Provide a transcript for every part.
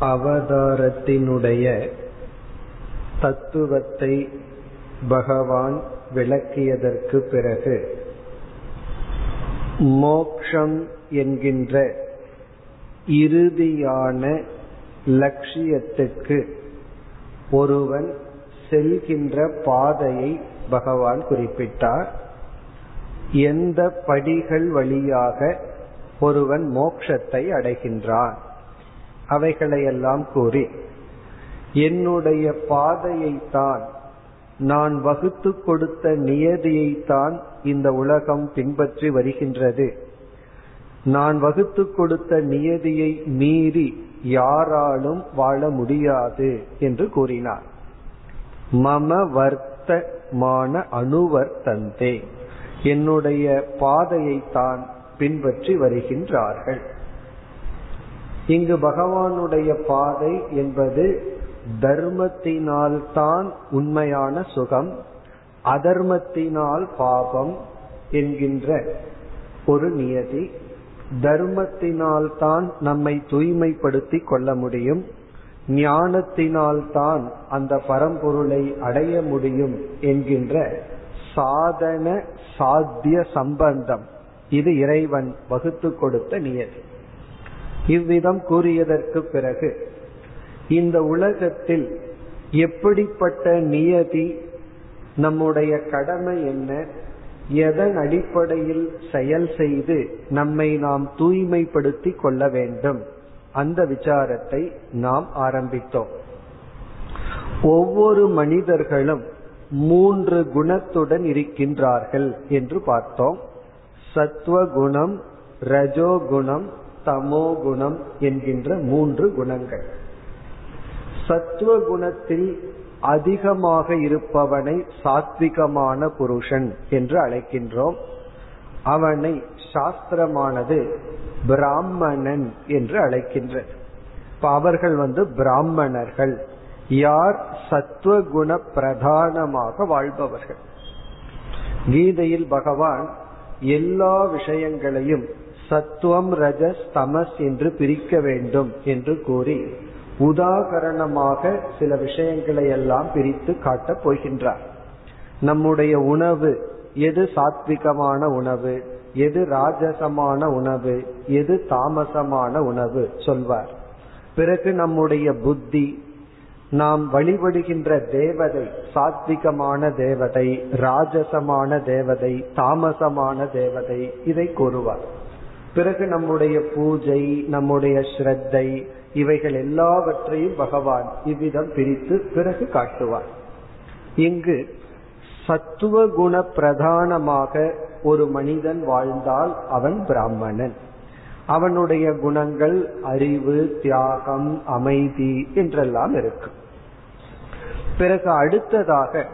அவதாரத்தினுடைய தத்துவத்தை பகவான் விளக்கியதற்கு பிறகு மோக்ஷம் என்கின்ற இறுதியான லட்சியத்துக்கு ஒருவன் செல்கின்ற பாதையை பகவான் குறிப்பிட்டார். எந்த படிகள் வழியாக ஒருவன் மோக்ஷத்தை அடைகின்றான்? அவைகளையெல்லாம் கூறி என்னுடைய பாதையைத்தான் நான் வகுத்து கொடுத்த நியதியைத்தான் இந்த உலகம் பின்பற்றி வருகின்றது. நான் வகுத்து கொடுத்த நியதியை மீறி யாராலும் வாழ முடியாது என்று கூறினார். மம வர்த்தமான அணுவர்த்தந்தே என்னுடைய பாதையைத்தான் பின்பற்றி வருகின்றார்கள். இங்கு பகவானுடைய பாதை என்பது தர்மத்தினால் தான் உண்மையான சுகம் அதர்மத்தினால் பாபம் என்கின்ற ஒரு நியதி. தர்மத்தினால் தான் நம்மை தூய்மைப்படுத்திக் கொள்ள முடியும். ஞானத்தினால் தான் அந்த பரம்பொருளை அடைய முடியும் என்கின்ற சாதன சாத்திய சம்பந்தம். இது இறைவன் வகுத்து கொடுத்த நியதி. இவ்விதம் கூறியதற்கு பிறகு இந்த உலகத்தில் எப்படிப்பட்ட நியதி நம்முடைய கடமை என்ன எதன் அடிப்படையில் செயல் செய்து நம்மை நாம் தூய்மைப்படுத்தி கொள்ள வேண்டும் அந்த விசாரத்தை நாம் ஆரம்பித்தோம். ஒவ்வொரு மனிதர்களும் மூன்று குணத்துடன் இருக்கின்றார்கள் என்று பார்த்தோம். சத்துவகுணம் ரஜோகுணம் தமோ குணம் என்கின்ற மூன்று குணங்கள். சத்துவ குணத்தில் அதிகமாக இருப்பவனை சாத்விகமான புருஷன் என்று அழைக்கின்றோம். அவனை சாஸ்திரமானது பிராமணன் என்று அழைக்கின்றது. இப்ப அவர்கள் வந்து பிராமணர்கள். யார்? சத்துவ குண பிரதானமாக வாழ்பவர்கள். கீதையில் பகவான் எல்லா விஷயங்களையும் சத்துவம் ரஜஸ் தமஸ் என்று பிரிக்க வேண்டும் என்று கூறி உதாகரணமாக சில விஷயங்களை எல்லாம் பிரித்து காட்டப் போகின்றார். நம்முடைய உணவு எது சாத்விகமான உணவு எது ராஜசமான உணவு எது தாமசமான உணவு சொல்வார். பிறகு நம்முடைய புத்தி நாம் வழிபடுகின்ற தேவதை சாத்விகமான தேவதை ராஜசமான தேவதை தாமசமான தேவதை இதை கூறுவார். பிறகு நம்முடைய பூஜை நம்முடைய ஸ்ரத்தை இவைகள் எல்லாவற்றையும் பகவான் இவ்விதம் பிரித்து பிறகு காட்டுவார். இங்கு சத்துவ குண பிரதானமாக ஒரு மனிதன் வாழ்ந்தால் அவன் பிராமணன். அவனுடைய குணங்கள் அறிவு தியாகம் அமைதி என்றெல்லாம் இருக்கும் பிறகு அடுத்ததாக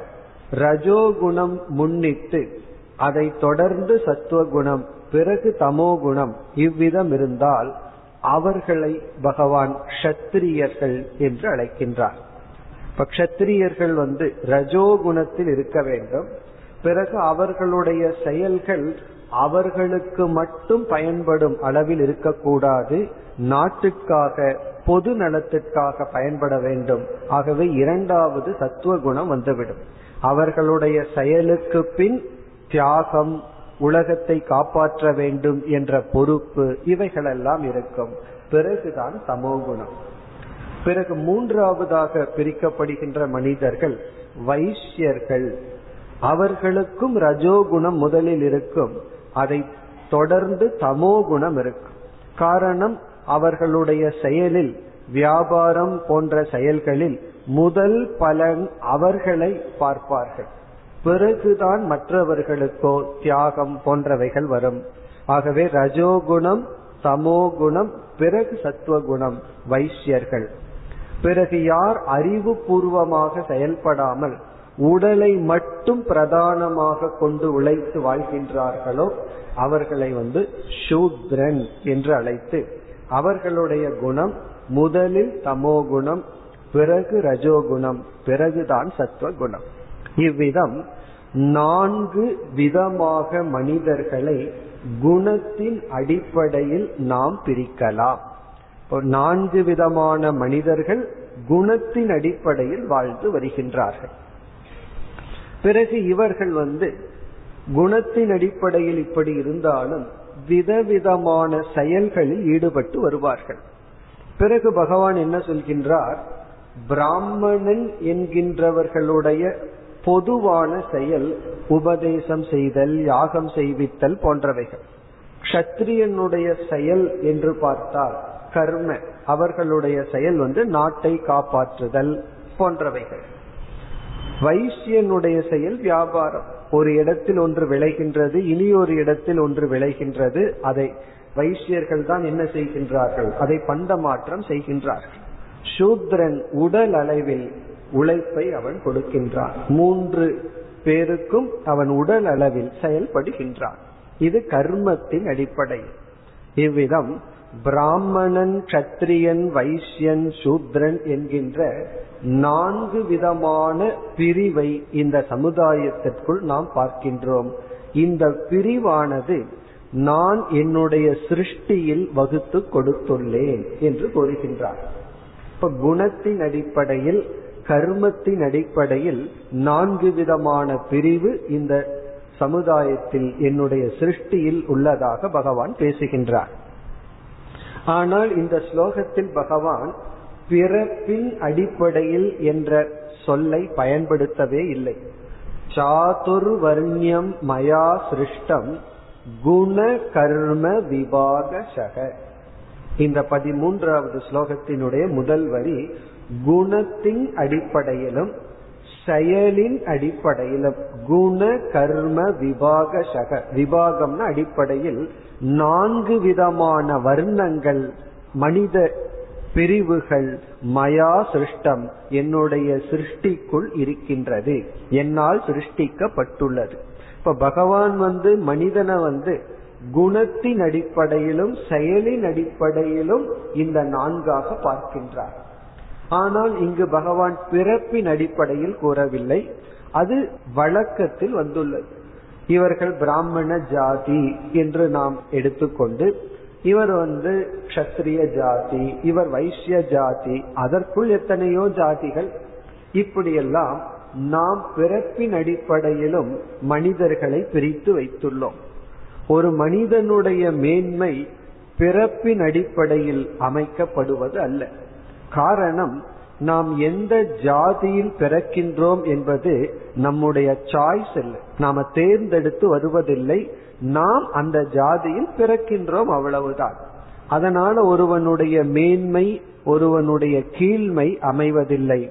ரஜோகுணம் முன்னிட்டு அதை தொடர்ந்து சத்துவகுணம் பிறகு தமோ குணம் இவ்விதம் இருந்தால் அவர்களை பகவான் க்ஷத்திரியர்கள் என்று அழைக்கின்றார். இப்ப க்ஷத்திரியர்கள் வந்து ரஜோகுணத்தில் இருக்க வேண்டும். பிறகு அவர்களுடைய செயல்கள் அவர்களுக்கு மட்டும் பயன்படும் அளவில் இருக்கக்கூடாது. நாட்டுக்காக பொது நலத்திற்காக பயன்பட வேண்டும். ஆகவே இரண்டாவது சத்துவ குணம் வந்துவிடும். அவர்களுடைய செயலுக்கு பின் தியாகம் உலகத்தை காப்பாற்ற வேண்டும் என்ற பொறுப்பு இவைகளெல்லாம் இருக்கும். பிறகுதான் தமோகுணம் பிறகு மூன்றாவதாக பிரிக்கப்படுகின்ற மனிதர்கள் வைஷ்யர்கள். அவர்களுக்கும் ரஜோகுணம் முதலில் இருக்கும். அதை தொடர்ந்து தமோகுணம் இருக்கும். காரணம் அவர்களுடைய செயலில் வியாபாரம் போன்ற செயல்களில் முதல் பலன் அவர்களை பார்ப்பார்கள். பிறகுதான் மற்றவர்களுக்கோ தியாகம் போன்றவைகள் வரும். ஆகவே ரஜோகுணம் சமோகுணம் பிறகு சத்துவகுணம் வைஷ்யர்கள். பிறகு யார் அறிவு பூர்வமாக செயல்படாமல் உடலை மட்டும் பிரதானமாக கொண்டு உழைத்து வாழ்கின்றார்களோ அவர்களை வந்து சூத்ரன் என்று அழைத்து அவர்களுடைய குணம் முதலில் தமோகுணம் பிறகு ரஜோகுணம் பிறகுதான் சத்துவகுணம் இவ்விதம் நான்கு விதமாக மனிதர்களை குணத்தின் அடிப்படையில் நாம் பிரிக்கலாம். நான்கு விதமான மனிதர்கள் குணத்தின் அடிப்படையில் வாழ்ந்து வருகின்றார்கள். பிறகு இவர்கள் வந்து குணத்தின் அடிப்படையில் இப்படி இருந்தாலும் விதவிதமான செயல்களில் ஈடுபட்டு வருவார்கள். பிறகு பகவான் என்ன சொல்கின்றார்? பிராமணன் என்கின்றவர்களுடைய பொதுவான செயல் உபதேசம் செய்தல் யாகம் செய்வித்தல் போன்றவைகள். கஷத்திரியனுடைய செயல் என்று பார்த்தால் கர்ம அவர்களுடைய செயல் வந்து நாட்டை காப்பாற்றுதல் போன்றவைகள். வைசியனுடைய செயல் வியாபாரம். ஒரு இடத்தில் ஒன்று விளைகின்றது இனி ஒரு இடத்தில் ஒன்று விளைகின்றது. அதை வைசியர்கள் தான் என்ன செய்கின்றார்கள்? அதை பண்டமாற்றம் செய்கின்றார்கள். சூத்ரன் உடல் அளவில் உழைப்பை அவன் கொடுக்கின்றான். மூன்று பேருக்கும் அவன் உடல் அளவில் செயல்படுகின்றான். இது கர்மத்தின் அடிப்படை இவ்விதம் பிராமணன் கத்திரியன் வைசியன் சூத்ரன் என்கின்ற நான்கு விதமான பிரிவை இந்த சமுதாயத்திற்குள் நாம் பார்க்கின்றோம். இந்த பிரிவானது நான் என்னுடைய சிருஷ்டியில் வகுத்து கொடுத்துள்ளேன் என்று கூறுகின்றார். இப்ப குணத்தின் அடிப்படையில் கர்மத்தின் அடிப்படையில் நான்கு விதமான பிரிவு இந்த சமுதாயத்தில் என்னுடைய சிருஷ்டியில் உள்ளதாக பகவான் பேசுகின்றார். ஆனால் இந்த ஸ்லோகத்தில் பகவான் பிறப்பின் அடிப்படையில் என்ற சொல்லை பயன்படுத்தவே இல்லை. சாதுர்வர்ணியம் மயா சிருஷ்டம் குண கர்ம விபாக சக. இந்த பதிமூன்றாவது ஸ்லோகத்தினுடைய முதல் வரி குணத்தின் அடிப்படையிலும் செயலின் அடிப்படையிலும் குண கர்ம விபாகசக விபாகம்னா அடிப்படையில் நான்கு விதமான வர்ணங்கள் மனித பிரிவுகள் மயா சிருஷ்டம் என்னுடைய சிருஷ்டிக்குள் இருக்கின்றது. என்னால் சிருஷ்டிக்கப்பட்டுள்ளது. இப்ப பகவான் வந்து மனிதனை வந்து குணத்தின் அடிப்படையிலும் செயலின் அடிப்படையிலும் இந்த நான்காக பார்க்கின்றார். ஆனால் இங்கு பகவான் பிறப்பின் அடிப்படையில் கூறவில்லை. அது வழக்கத்தில் வந்துள்ளது. இவர்கள் பிராமண ஜாதி என்று நாம் எடுத்துக்கொண்டு இவர் வந்து கஷத்திரிய ஜாதி இவர் வைசிய ஜாதி அதற்குள் எத்தனையோ ஜாதிகள். இப்படியெல்லாம் நாம் பிறப்பின் அடிப்படையிலும் மனிதர்களை பிரித்து வைத்துள்ளோம். ஒரு மனிதனுடைய மேன்மை பிறப்பின் அடிப்படையில் அமைக்கப்படுவது அல்ல. காரணம் நாம் எந்த ஜாதியில் பிறக்கின்றோம் என்பது நம்முடைய சாய்ஸ் இல்லை. நாம தேர்ந்தெடுத்து வருவதில்லை. நாம் அந்த ஜாதியில் பிறக்கின்றோம் அவ்வளவுதான். அதனால ஒருவனுடைய மேன்மை ஒருவனுடைய கீழ்மை அமைவதில்லை.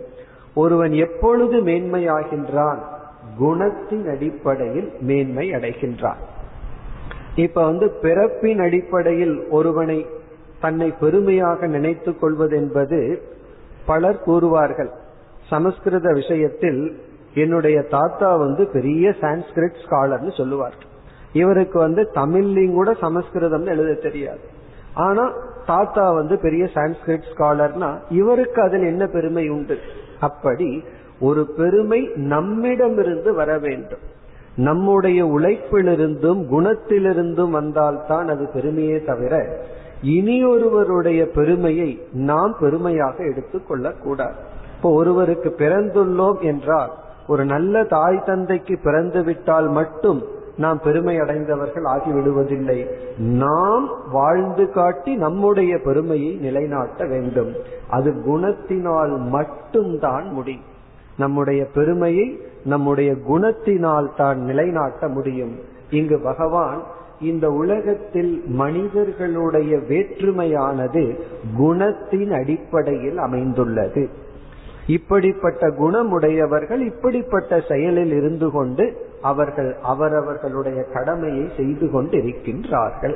ஒருவன் எப்பொழுது மேன்மையாகின்றான்? குணத்தின் அடிப்படையில் மேன்மை அடைகின்றான். இப்ப வந்து பிறப்பின் அடிப்படையில் ஒருவனை தன்னை பெருமையாக நினைத்து கொள்வது என்பது பலர் கூறுவார்கள். சமஸ்கிருத விஷயத்தில் என்னுடைய தாத்தா வந்து பெரிய சான்ஸ்கிரிட் ஸ்காலர்னு சொல்லுவார்கள் இவருக்கு வந்து தமிழ்லையும் கூட சமஸ்கிருதம் எழுத தெரியாது. ஆனா தாத்தா வந்து பெரிய சான்ஸ்கிரிட் ஸ்காலர்னா இவருக்கு அதில் என்ன பெருமை உண்டு? அப்படி ஒரு பெருமை நம்மிடமிருந்து வர வேண்டும். நம்முடைய உழைப்பிலிருந்தும் குணத்திலிருந்தும் வந்தால்தான் அது பெருமையே தவிர இனி ஒருவருடைய பெருமையை நாம் பெருமையாக எடுத்துக்கொள்ள கூடாது இப்போ ஒருவருக்கு பிறந்துள்ளோம் என்றால் ஒரு நல்ல தாய் தந்தைக்கு பிறந்து விட்டால் மட்டும் நாம் பெருமை அடைந்தவர்கள் ஆகிவிடுவதில்லை. நாம் வாழ்ந்து காட்டி நம்முடைய பெருமையை நிலைநாட்ட வேண்டும். அது குணத்தினால் மட்டும்தான் முடியும். நம்முடைய பெருமையை நம்முடைய குணத்தினால் தான் நிலைநாட்ட முடியும். இங்கு பகவான் இந்த உலகத்தில் மனிதர்களுடைய வேற்றுமையானது குணத்தின் அடிப்படையில் அமைந்துள்ளது. இப்படிப்பட்ட குணமுடையவர்கள் இப்படிப்பட்ட செயலில் இருந்து கொண்டு அவர்கள் அவரவர்களுடைய கடமையை செய்து கொண்டு இருக்கின்றார்கள்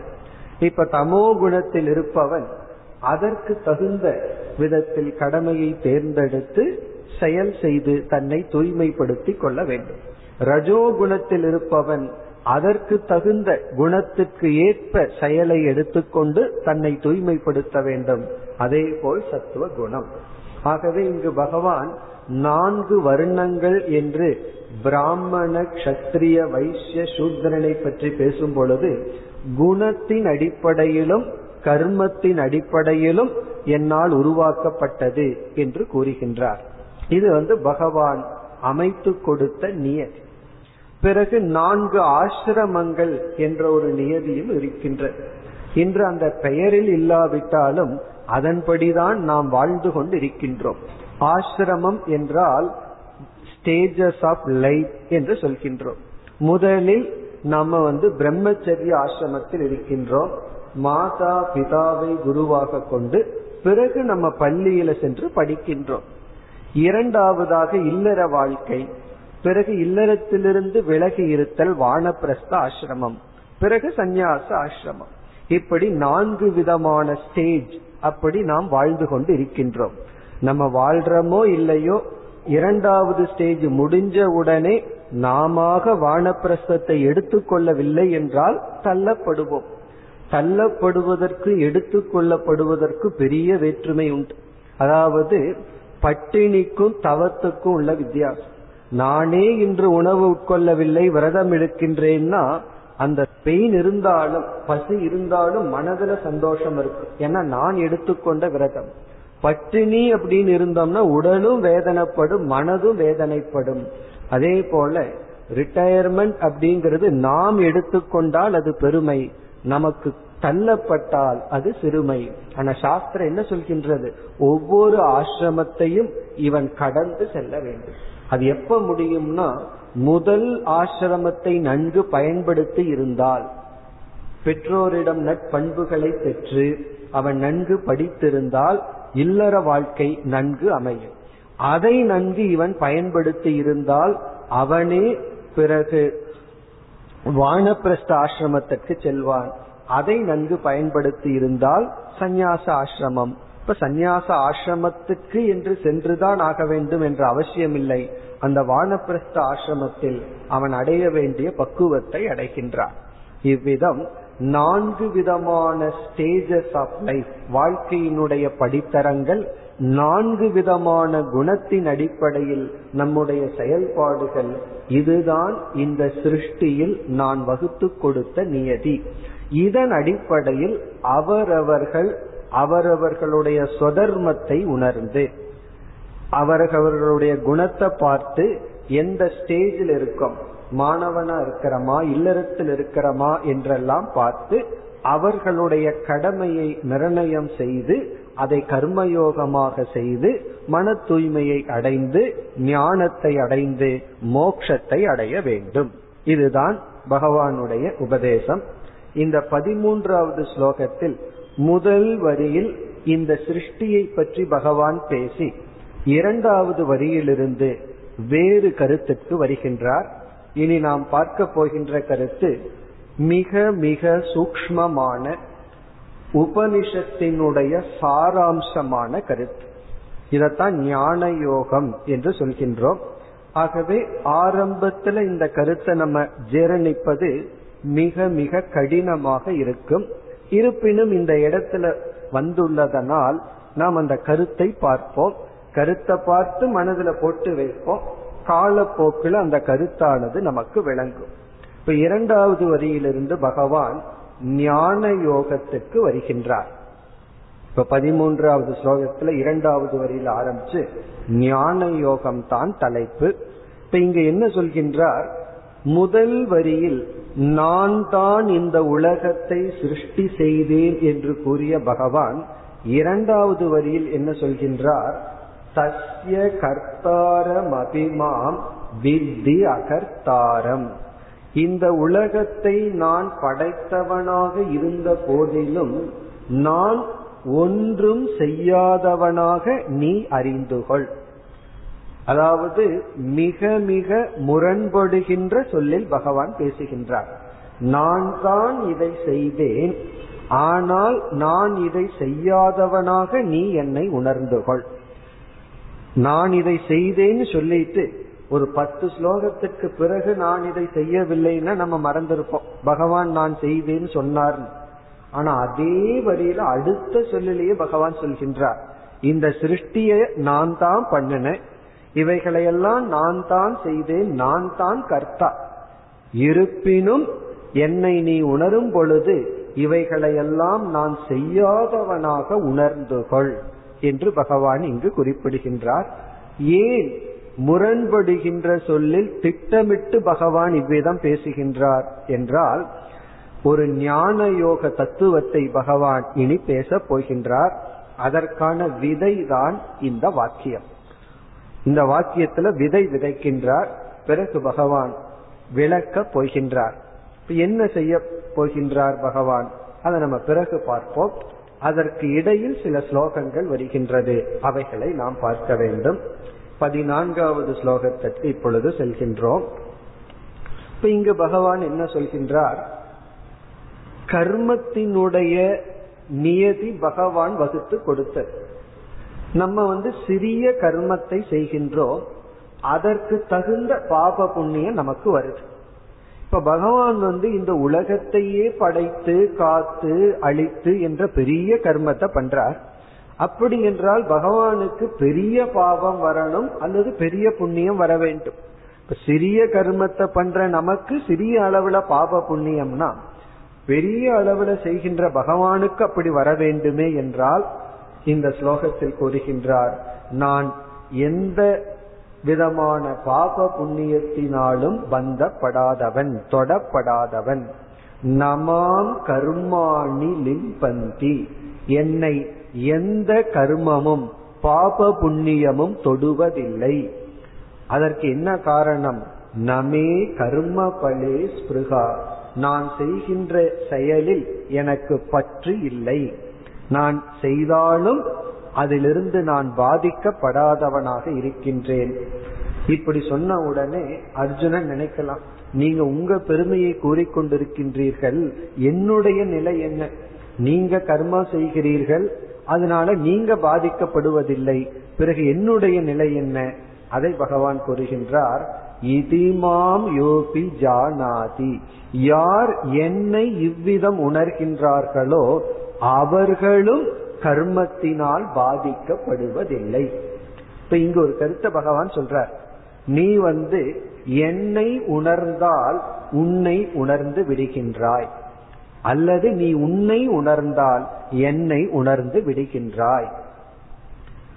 இப்ப தமோ குணத்தில் இருப்பவன் அதற்கு தகுந்த விதத்தில் கடமையை தேர்ந்தெடுத்து செயல் செய்து தன்னை தூய்மைப்படுத்திக் கொள்ள வேண்டும். ரஜோகுணத்தில் இருப்பவன் அதற்கு தகுந்த குணத்துக்கு ஏற்ப செயலை எடுத்துக்கொண்டு தன்னை தூய்மைப்படுத்த வேண்டும். அதே போல் சத்துவ குணம். ஆகவே இங்கு பகவான் நான்கு வருணங்கள் என்று பிராமண கஷத்திரிய வைசிய சூத்ரனை பற்றி பேசும் பொழுது குணத்தின் அடிப்படையிலும் கர்மத்தின் அடிப்படையிலும் என்னால் உருவாக்கப்பட்டது என்று கூறுகின்றார். இது வந்து பகவான் அமைத்து கொடுத்த நியதி. பிறகு நான்கு ஆசிரமங்கள் என்ற ஒரு நியதியும் இருக்கின்றது இன்று அந்த பெயரில் இல்லாவிட்டாலும் அதன்படிதான் நாம் வாழ்ந்து கொண்டு இருக்கின்றோம் ஆசிரமம் என்றால் ஸ்டேஜஸ் ஆஃப் லைஃப் என்று சொல்கின்றோம். முதலில் நம்ம வந்து பிரம்மச்சரிய ஆசிரமத்தில் இருக்கின்றோம். மாதா பிதாவை குருவாக கொண்டு பிறகு நம்ம பள்ளியில சென்று படிக்கின்றோம். இரண்டாவதாக இல்லற வாழ்க்கை. பிறகு இல்லறத்திலிருந்து விலகி இருத்தல் வானப்பிரஸ்த ஆசிரமம். பிறகு சந்நியாச ஆசிரமம். இப்படி நான்கு விதமான ஸ்டேஜ் அப்படி நாம் வாழ்ந்து கொண்டு இருக்கின்றோம். நம்ம வாழ்றோமோ இல்லையோ இரண்டாவது ஸ்டேஜ் முடிஞ்ச உடனே நாம வானப்பிரஸ்தத்தை எடுத்துக்கொள்ளவில்லை என்றால் தள்ளப்படுவோம். தள்ளப்படுவதற்கு எடுத்துக்கொள்ளப்படுவதற்கு பெரிய வேற்றுமை உண்டு. அதாவது பட்டினிக்கும் தவத்துக்கும் உள்ள வித்தியாசம். நானே இன்று உணவு உட்கொள்ளவில்லை விரதம் எடுக்கின்றேன்னா அந்த பெயின் இருந்தாலும் பசி இருந்தாலும் மனதுல சந்தோஷம் இருக்கும் ஏன்னா நான் எடுத்துக்கொண்ட விரதம். பட்டினி அப்படின்னு இருந்தோம்னா உடலும் வேதனைப்படும் மனதும் வேதனைப்படும். அதே போல ரிட்டையர்மெண்ட் அப்படிங்கிறது நாம் எடுத்துக்கொண்டால் அது பெருமை. நமக்கு தள்ளப்பட்டால் அது சிறுமை. ஆனா சாஸ்திரம் என்ன சொல்கின்றது? ஒவ்வொரு ஆசிரமத்தையும் இவன் கடந்து செல்ல வேண்டும். அது எப்ப முடியும்னா முதல் ஆசிரமத்தை நன்கு பயன்படுத்தி இருந்தால் பெற்றோரிடம் நட்பண்புகளை பெற்று அவன் நன்கு படித்திருந்தால் இல்லற வாழ்க்கை நன்கு அமையும். அதை நன்கு இவன் பயன்படுத்தி இருந்தால் அவனே பிறகு வானப்பிரஸ்த ஆசிரமத்திற்கு செல்வான். அதை நன்கு பயன்படுத்தி இருந்தால் சந்நியாச ஆசிரமம். இப்ப சந்நியாச ஆசிரமத்துக்கு என்று சென்றுதான் ஆக வேண்டும் என்ற அவசியம் இல்லை அந்த வானப்பிரஸ்த ஆசிரமத்தில் அவன் அடைய வேண்டிய பக்குவத்தை அடைகின்றான். இவ்விதம் நான்கு விதமான ஸ்டேஜஸ் ஆஃப் லைஃப் வாழ்க்கையினுடைய படித்தரங்கள் நான்கு விதமான குணத்தின் அடிப்படையில் நம்முடைய செயல்பாடுகள் இதுதான் இந்த சிருஷ்டியில் நான் வகுத்து கொடுத்த நியதி. இதன் அடிப்படையில் அவரவர்கள் அவரவர்களுடைய சொதர்மத்தை உணர்ந்து அவரவர்களுடைய குணத்தை பார்த்து எந்த ஸ்டேஜில் இருக்கும்? மாணவனா இருக்கிறமா இல்லறத்தில் இருக்கிறமா என்றெல்லாம் பார்த்து அவர்களுடைய கடமையை நிர்ணயம் செய்து அதை கர்மயோகமாக செய்து மன தூய்மையை அடைந்து ஞானத்தை அடைந்து மோட்சத்தை அடைய வேண்டும். இதுதான் பகவானுடைய உபதேசம். இந்த பதிமூன்றாவது ஸ்லோகத்தில் முதல் வரியில் இந்த சிருஷ்டியை பற்றி பகவான் பேசி இரண்டாவது வரியிலிருந்து வேறு கருத்துக்கு வருகின்றார். இனி நாம் பார்க்க போகின்ற கருத்து மிக மிக சூக்மமான உபனிஷத்தினுடைய சாராம்சமான கருத்து. இதத்தான் ஞான யோகம் என்று சொல்கின்றோம். ஆகவே ஆரம்பத்துல இந்த கருத்தை நம்ம ஜீரணிப்பது மிக மிக கடினமாக இருக்கும். இருப்பினும் இந்த இடத்துல வந்துள்ளதனால் நாம் அந்த கருத்தை பார்ப்போம். கருத்தை பார்த்து மனதில் போட்டு வைப்போம். காலப்போக்கில் அந்த கருத்தானது நமக்கு விளங்கும். இப்ப இரண்டாவது வரியிலிருந்து பகவான் ஞான யோகத்துக்கு வருகின்றார். இப்ப பதிமூன்றாவது ஸ்லோகத்துல இரண்டாவது வரியில் ஆரம்பிச்சு ஞான யோகம் தான் தலைப்பு. இப்ப இங்க என்ன சொல்கின்றார்? முதல் வரியில் நான் தான் இந்த உலகத்தை சிருஷ்டி செய்தேன் என்று கூறிய பகவான் இரண்டாவது வரியில் என்ன சொல்கின்றார்? தஸ்ய கர்த்தாரம் அபிமாம் வித்தி அகர்த்தாரம். இந்த உலகத்தை நான் படைத்தவனாக இருந்த போதிலும் நான் ஒன்றும் செய்யாதவனாக நீ அறிந்துகொள். அதாவது மிக மிக முரண்படுகின்ற சொல்லில் பகவான் பேசுகின்றார். நான் தான் இதை செய்தேன். ஆனால் நான் இதை செய்யாதவனாக நீ என்னை உணர்ந்து கொள். நான் இதை செய்தேன்னு சொல்லிட்டு ஒரு பத்து ஸ்லோகத்துக்கு பிறகு நான் இதை செய்யவில்லைன்னா நம்ம மறந்திருப்போம். பகவான் நான் செய்தேன்னு சொன்னார் ஆனா அதே வரியில அடுத்த சொல்லிலேயே பகவான் சொல்கின்றார். இந்த சிருஷ்டியை நான் தான் பண்ணினேன். இவைகளையெல்லாம் நான் தான் செய்தேன் நான் தான் கர்த்தா. இருப்பினும் என்னை நீ உணரும் பொழுது இவைகளையெல்லாம் நான் செய்யாதவனாக உணர்ந்து கொள் என்று பகவான் இங்கு குறிப்பிடுகின்றார். ஏன் முரண்படுகின்ற சொல்லில் திட்டமிட்டு பகவான் இவ்விதம் பேசுகின்றார் என்றால் ஒரு ஞான யோக தத்துவத்தை பகவான் இனி பேசப் போகின்றார். அதற்கான விதை தான் இந்த வாக்கியம். இந்த வாக்கியத்துல விதை விதைக்கின்றார் பிறகு பகவான் விளக்க போகின்றார். என்ன செய்ய போகின்றார் பகவான்? அதை நம்ம பிறகு பார்ப்போம். அதற்கு இடையில் சில ஸ்லோகங்கள் வருகின்றது. அவைகளை நாம் பார்க்க வேண்டும். பதினான்காவது ஸ்லோகத்திற்கு இப்பொழுது செல்கின்றோம். இப்ப இங்கு பகவான் என்ன சொல்கின்றார்? கர்மத்தினுடைய நியதி பகவான் வகுத்து கொடுத்தது. நம்ம வந்து சிறிய கர்மத்தை செய்கின்றோம் அதற்கு தகுந்த பாப புண்ணியம் நமக்கு வருது. இப்ப பகவான் வந்து இந்த உலகத்தையே படைத்து காத்து அழித்து என்ற பெரிய கர்மத்தை பண்றார். அப்படி என்றால் பகவானுக்கு பெரிய பாவம் வரணும் அல்லது பெரிய புண்ணியம் வர வேண்டும். இப்ப சிறிய கர்மத்தை பண்ற நமக்கு சிறிய அளவுல பாப புண்ணியம்னா பெரிய அளவுல செய்கின்ற பகவானுக்கு அப்படி வர வேண்டுமே என்றால் இந்த ஸ்லோகத்தில் கூறுகின்றார் நான் எந்த விதமான பாப புண்ணியத்தினாலும் பந்தப்படாதவன் தொடப்படாதவன். நமாம் கர்மாணி லிம்பந்தி. என்னை எந்த கர்மமும் பாப புண்ணியமும் தொடுவதில்லை. அதற்கு என்ன காரணம்? நமே கர்ம பலே ஸ்பிருகா. நான் செய்கின்ற செயலில் எனக்கு பற்று இல்லை. நான் செய்தாலும் அதிலிருந்து நான் பாதிக்கப்படாதவனாக இருக்கின்றேன். இப்படி சொன்ன உடனே அர்ஜுனன் நினைக்கலாம் நீங்க உங்க பெருமையை கூறிக்கொண்டிருக்கின்றீர்கள் என்னுடைய நிலை என்ன? நீங்க கர்மா செய்கிறீர்கள் அதனால நீங்க பாதிக்கப்படுவதில்லை. பிறகு என்னுடைய நிலை என்ன? அதை பகவான் கூறுகின்றார் இதிமாம் யோபி ஜானாதி. யார் என்னை இவ்விதம் உணர்கின்றார்களோ அவர்களும் கர்மத்தினால் பாதிக்கப்படுவதில்லை. இப்ப இங்கு ஒரு கருத்தை பகவான் சொல்றார். நீ வந்து என்னை உணர்ந்தால் உன்னை உணர்ந்து விடுகின்றாய். அல்லது நீ உன்னை உணர்ந்தால் என்னை உணர்ந்து விடுகின்றாய்.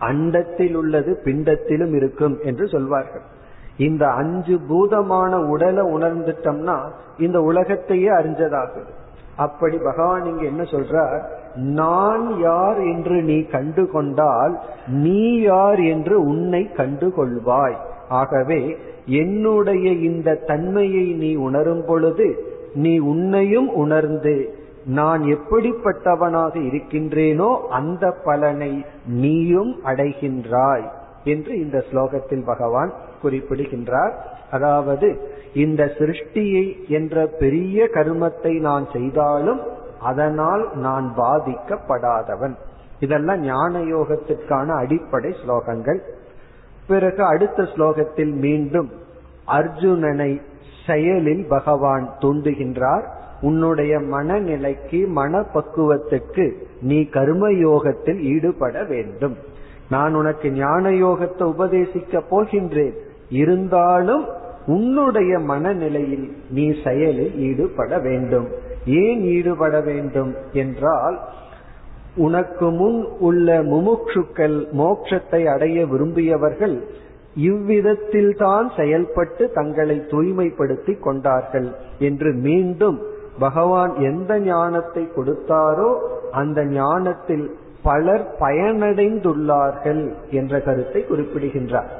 அண்டத்தில் உள்ளது பிண்டத்திலும் இருக்கும் என்று சொல்வார்கள். இந்த அஞ்சு பூதமான உடலை உணர்ந்துட்டோம்னா இந்த உலகத்தையே அறிஞ்சதாகுது. அப்படி பகவான் இங்க என்ன சொல்றார்? நான் யார் என்று நீ கண்டு கொண்டால் நீ யார் என்று உன்னை கண்டு கொள்வாய் ஆகவே என்னுடைய இந்த தன்மையை நீ உணரும் பொழுது நீ உன்னையும் உணர்ந்து நான் எப்படிப்பட்டவனாக இருக்கின்றேனோ அந்த பலனை நீயும் அடைகின்றாய். என்று இந்த ஸ்லோகத்தில் பகவான் குறிப்பிடுகின்றார். அதாவது இந்த சிருஷ்டியை என்ற பெரிய கருமத்தை நான் செய்தாலும் அதனால் நான் பாதிக்கப்படாதவன். இதெல்லாம் ஞான யோகத்திற்கான அடிப்படை ஸ்லோகங்கள். பிறகு அடுத்த ஸ்லோகத்தில் மீண்டும் அர்ஜுனனை செயலில் பகவான் தூண்டுகின்றார். உன்னுடைய மனநிலைக்கு மனப்பக்குவத்துக்கு நீ கர்ம யோகத்தில் ஈடுபட வேண்டும். நான் உனக்கு ஞான யோகத்தை உபதேசிக்க போகின்றேன். இருந்தாலும் உன்னுடைய மனநிலையில் நீ செயலில் ஈடுபட வேண்டும். ஏன் ஈடுபட வேண்டும் என்றால் உனக்கு முன் உள்ள முமுட்சுக்கள் மோட்சத்தை அடைய விரும்பியவர்கள் இவ்விதத்தில் தான் செயல்பட்டு தங்களை தூய்மைப்படுத்தி கொண்டார்கள் என்று மீண்டும் பகவான் எந்த ஞானத்தை கொடுத்தாரோ அந்த ஞானத்தில் பலர் பயனடைந்துள்ளார்கள் என்ற கருத்தை குறிப்பிடுகின்றார்.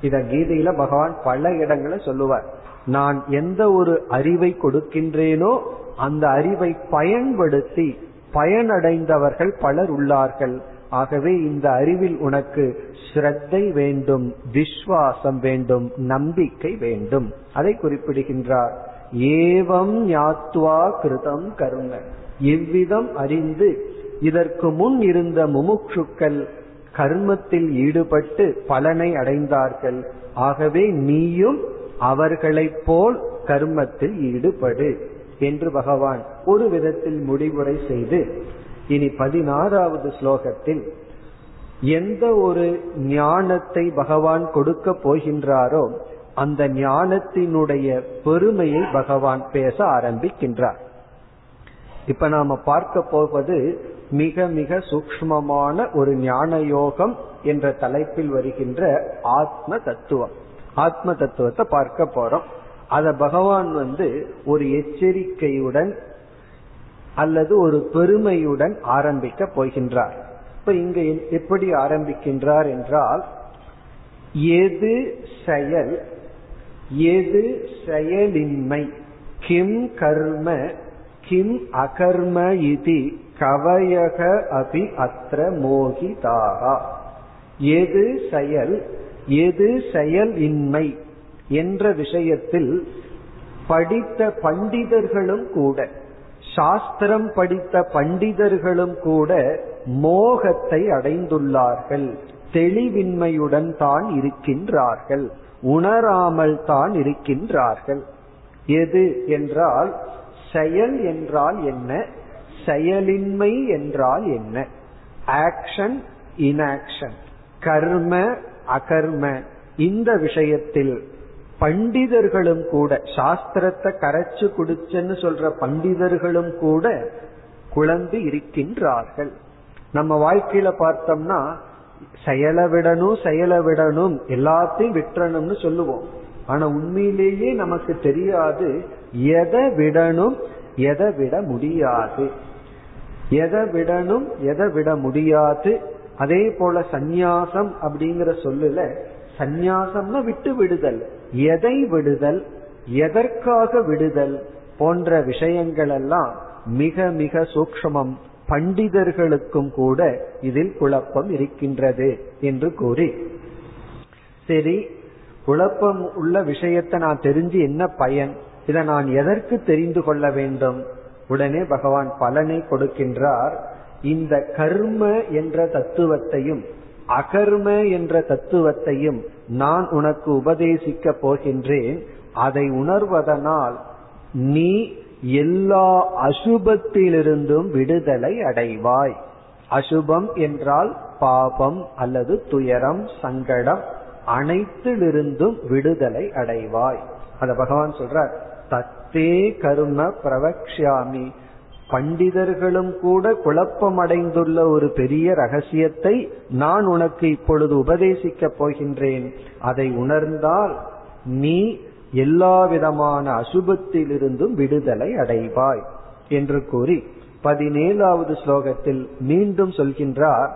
இத கீதையில பகவான் பல இடங்களை சொல்லுவார். நான் எந்த ஒரு அறிவை கொடுக்கின்றேனோ அந்த அறிவை பயன்படுத்தி பயனடைந்தவர்கள் பலர் உள்ளார்கள். ஆகவே இந்த அறிவில் உனக்கு ஸ்ரத்தை வேண்டும் விஸ்வாசம் வேண்டும் நம்பிக்கை வேண்டும். அதை குறிப்பிடுகின்றார். ஏவம் ஞாத்வா கிருதம் கருண இவ்விதம் அறிந்து இதற்கு முன் இருந்த முமுட்சுக்கள் கர்மத்தில் ஈடுபட்டு பலனை அடைந்தார்கள். ஆகவே நீயும் அவர்களைப் போல் கர்மத்தில் ஈடுபடு என்று பகவான் ஒரு விதத்தில் முடிவுரை செய்து இனி பதினாறாவது ஸ்லோகத்தில் எந்த ஒரு ஞானத்தை பகவான் கொடுக்க போகின்றாரோ அந்த ஞானத்தினுடைய பெருமையை பகவான் பேச ஆரம்பிக்கின்றார். இப்ப நாம பார்க்க போவது மிக மிக சூக்மமான ஒரு ஞான யோகம் என்ற தலைப்பில் வருகின்ற ஆத்ம தத்துவம். ஆத்ம தத்துவத்தை பார்க்க போறோம். அத பகவான் வந்து ஒரு எச்சரிக்கையுடன் அல்லது ஒரு பெருமையுடன் ஆரம்பிக்க போகின்றார். இப்ப இங்க எப்படி ஆரம்பிக்கின்றார் என்றால் எது செயல் எது செயலின்மை கிம் கர்ம கிம் அகர்ம இது கவயக அபி அத்திர மோகிதாகா. எது செயல் எது செயல் இன்மை என்ற விஷயத்தில் படித்த பண்டிதர்களும் கூட சாஸ்திரம் படித்த பண்டிதர்களும் கூட மோகத்தை அடைந்துள்ளார்கள். தெளிவின்மையுடன் தான் இருக்கின்றார்கள். உணராமல் தான் இருக்கின்றார்கள். எது என்றால் செயல் என்றால் என்ன? செயலின்மை என்றால் என்ன? ஆக்ஷன் இன்ஆக்ஷன் கர்ம அகர்ம. இந்த விஷயத்தில் பண்டிதர்களும் கூட சாஸ்திரத்தை கரைச்சு குடிச்சன்னு சொல்ற பண்டிதர்களும் கூட குழந்து இருக்கின்றார்கள். நம்ம வாழ்க்கையில பார்த்தோம்னா செயலை விடணும் செயலை விடணும் எல்லாத்தையும் விட்டுறணும்னு சொல்லுவோம். ஆனா உண்மையிலேயே நமக்கு தெரியாது எதை விடணும் எதை விட முடியாது. எதை விடணும் எதை விட முடியாது. அதே போல சந்நியாசம் அப்படிங்கிற சொல்லுல சந்நியாசம்னா விட்டு விடுதல். எதை விடுதல் எதற்காக விடுதல் போன்ற விஷயங்கள் எல்லாம் மிக மிக சூக்ஷமம். பண்டிதர்களுக்கும் கூட இதில் குழப்பம் இருக்கின்றது என்று கூறி. சரி குழப்பம் உள்ள விஷயத்தை நான் தெரிஞ்சு என்ன பயன்? இதை நான் எதற்கு தெரிந்து கொள்ள வேண்டும்? உடனே பகவான் பலனை கொடுக்கின்றார். இந்த கர்ம என்ற தத்துவத்தையும் அகர்ம என்ற தத்துவத்தையும் நான் உனக்கு உபதேசிக்க போகின்றேன். அதை உணர்வதனால் நீ எல்லா அசுபத்திலிருந்தும் விடுதலை அடைவாய். அசுபம் என்றால் பாபம் அல்லது துயரம் சங்கடம் அனைத்திலிருந்தும் விடுதலை அடைவாய். அத பகவான் சொல்றார் தே கருண பிரவக்ஷாமி பண்டிதர்களும் கூட குழப்பமடைந்துள்ள ஒரு பெரிய ரகசியத்தை நான் உனக்கு இப்பொழுது உபதேசிக்கப் போகின்றேன். அதை உணர்ந்தால் நீ எல்லா விதமான அசுபத்திலிருந்தும் விடுதலை அடைவாய் என்று கூறி பதினேழாவது ஸ்லோகத்தில் மீண்டும் சொல்கின்றார்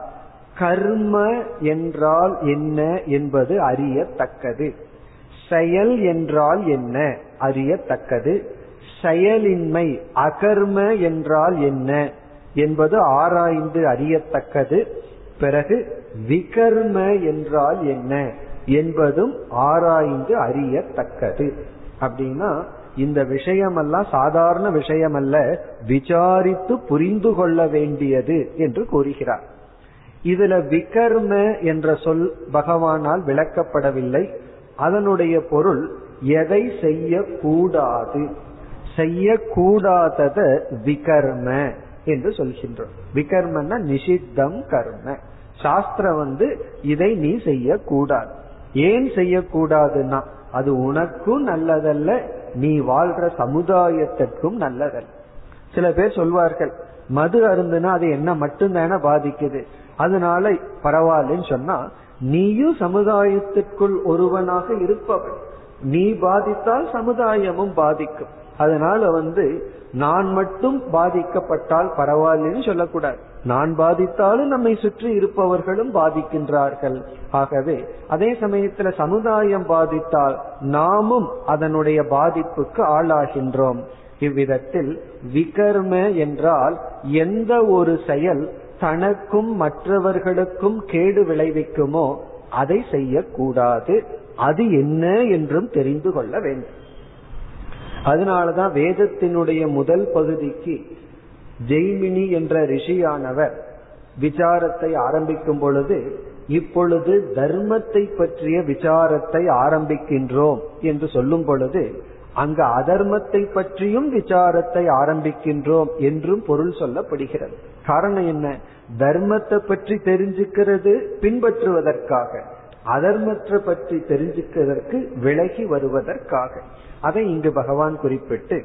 கர்ம என்றால் என்ன என்பது அறியத்தக்கது. செயல் என்றால் என்ன? அறியத்தக்கது. செயலின்மை அகர்ம என்றால் என்ன என்பது ஆராய்ந்து அறியத்தக்கது. பிறகு விகர்ம என்றால் என்ன என்பதும் ஆராய்ந்து அறியத்தக்கது. அப்படின்னா இந்த விஷயமெல்லாம் சாதாரண விஷயம் அல்ல விசாரித்து புரிந்து கொள்ள வேண்டியது என்று கூறுகிறார். இதுல விகர்ம என்ற சொல் பகவானால் விளக்கப்படவில்லை. அதனுடைய பொருள் எதை செய்யக்கூடாது? செய்யக்கூடாதத விகர்ம என்று சொல்கின்றோம். விகர்மன்னா நிஷித்தம் கர்ம. சாஸ்திரம் வந்து இதை நீ செய்யக்கூடாது. ஏன் செய்யக்கூடாதுன்னா அது உனக்கும் நல்லதல்ல நீ வாழ்ற சமுதாயத்திற்கும் நல்லதல்ல. சில பேர் சொல்வார்கள் மது அருந்துனா அது என்ன மட்டும்தானே பாதிக்குது. அதனால பரவாயில்லன்னு சொன்னா நீயும் சமுதாயத்திற்குள் ஒருவனாக இருப்பவன். நீ பாதித்தால் சமுதாயமும் பாதிக்கும். அதனால வந்து நான் மட்டும் பாதிக்கப்பட்டால் பரவாயில்லன்னு சொல்லக்கூடாது. நான் பாதித்தாலும் நம்மை சுற்றி இருப்பவர்களும் பாதிக்கின்றார்கள். ஆகவே அதே சமயத்துல சமுதாயம் பாதித்தால் நாமும் அதனுடைய பாதிப்புக்கு ஆளாகின்றோம். இவ்விதத்தில் விகர்ம என்றால் எந்த ஒரு செயல் தனக்கும் மற்றவர்களுக்கும் கேடு விளைவிக்குமோ அதை செய்யக்கூடாது. அது என்ன என்றும் தெரிந்து கொள்ள வேண்டும். அதனாலதான் வேதத்தினுடைய முதல் பகுதிக்கு ஜெய்மினி என்ற ரிஷியானவர் விசாரத்தை ஆரம்பிக்கும் பொழுது இப்பொழுது தர்மத்தை பற்றிய விசாரத்தை ஆரம்பிக்கின்றோம் என்று சொல்லும் பொழுது அங்கு அதர்மத்தை பற்றியும் விசாரத்தை ஆரம்பிக்கின்றோம் என்றும் பொருள் சொல்லப்படுகிறது. காரணம் என்ன? தர்மத்தை பற்றி தெரிஞ்சுக்கிறது பின்பற்றுவதற்காக. அதர்மத்தை பற்றி தெரிஞ்சுக்கிறதற்கு விலகி வருவதற்காக. அதை இங்கு பகவான் குறிப்பிட்டு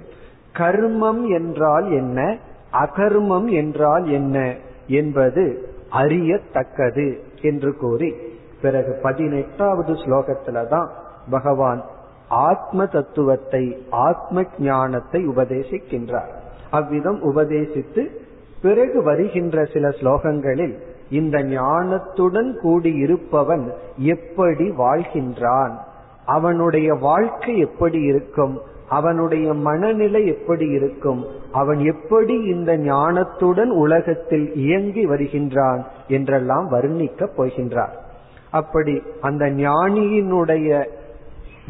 கர்மம் என்றால் என்ன? அகர்மம் என்றால் என்ன? என்பது அறியத்தக்கது என்று கூறி பிறகு பதினெட்டாவது ஸ்லோகத்துல தான் பகவான் ஆத்ம தத்துவத்தை ஆத்ம ஞானத்தை உபதேசிக்கின்றார். அவ்விதம் உபதேசித்து பிறகு வருகின்ற சில ஸ்லோகங்களில் இந்த ஞானத்துடன் கூடி இருப்பவன் எப்படி வாழ்கின்றான்? அவனுடைய வாழ்க்கை எப்படி இருக்கும்? அவனுடைய மனநிலை எப்படி இருக்கும்? அவன் எப்படி இந்த ஞானத்துடன் உலகத்தில் இயங்கி வருகின்றான் என்றெல்லாம் வர்ணிக்கப் போகின்றார். அப்படி அந்த ஞானியினுடைய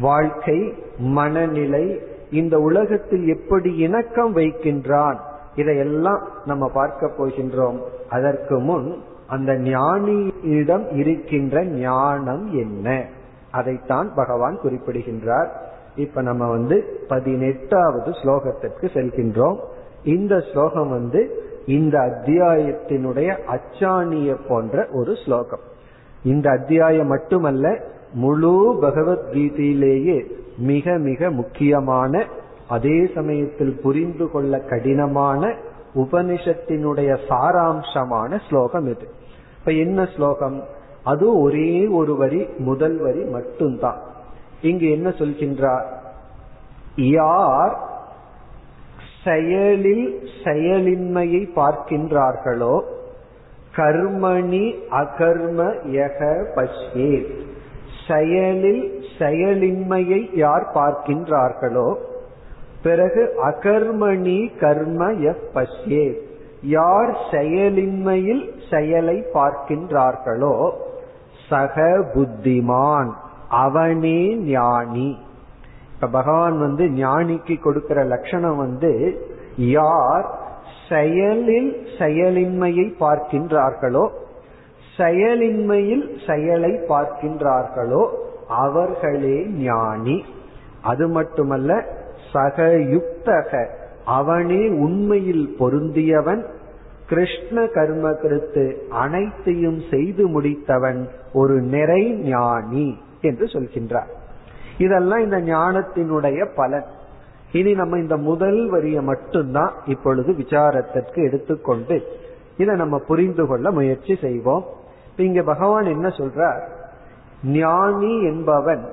வாழ்க்கை மனநிலை இந்த உலகத்தில் எப்படி இணக்கம் வைக்கின்றான்? இதையெல்லாம் நம்ம பார்க்க போகின்றோம். அதற்கு முன் அந்த ஞானியிடம் இருக்கின்ற ஞானம் என்ன? அதைத்தான் பகவான் குறிப்பிடுகின்றார். இப்ப நம்ம வந்து பதினெட்டாவது ஸ்லோகத்திற்கு செல்கின்றோம். இந்த ஸ்லோகம் வந்து இந்த அத்தியாயத்தினுடைய அச்சாணிய போன்ற ஒரு ஸ்லோகம். இந்த அத்தியாயம் மட்டுமல்ல முழு பகவத்கீதையிலேயே மிக மிக முக்கியமான அதே சமயத்தில் புரிந்து கொள்ள கடினமான உபனிஷத்தினுடைய சாராம்சமான ஸ்லோகம் இது. இப்ப என்ன ஸ்லோகம்? அது ஒரே ஒரு வரி முதல் வரி மட்டும்தான். இங்கு என்ன சொல்கின்றார்? யார் செயலில் செயலின்மையை பார்க்கின்றார்களோ கர்மணி அகர்ம யக பஷ்யே. செயலில் செயலின்மையை யார் பார்க்கின்றார்களோ பிறகு அகர்மணி கர்ம எஃப் பஷ்யே. யார் செயலின்மையில் செயலை பார்க்கின்றார்களோ சக புத்திமான் அவனே ஞானி. இப்ப பகவான் வந்து ஞானிக்கு கொடுக்கிற லட்சணம் வந்து யார் செயலில் செயலின்மையை பார்க்கின்றார்களோ செயலின்மையில் செயலை பார்க்கின்றார்களோ அவர்களே ஞானி. அது மட்டுமல்ல சகயுக்தக அவனே உண்மையில் பொருந்தியவன் கிருஷ்ண கர்ம கருத்து அனைத்தையும் செய்து முடித்தவன் ஒரு நிறை ஞானி என்று சொல்கின்றார். இதெல்லாம் இந்த ஞானத்தினுடைய பலன். இனி நம்ம இந்த முதல் வரியை மட்டும்தான் இப்பொழுது விசாரத்திற்கு எடுத்துக்கொண்டு இதை நம்ம புரிந்து கொள்ள முயற்சி செய்வோம். இங்க பகவான் என்ன சொல்றார்? ஞானி என்பவன்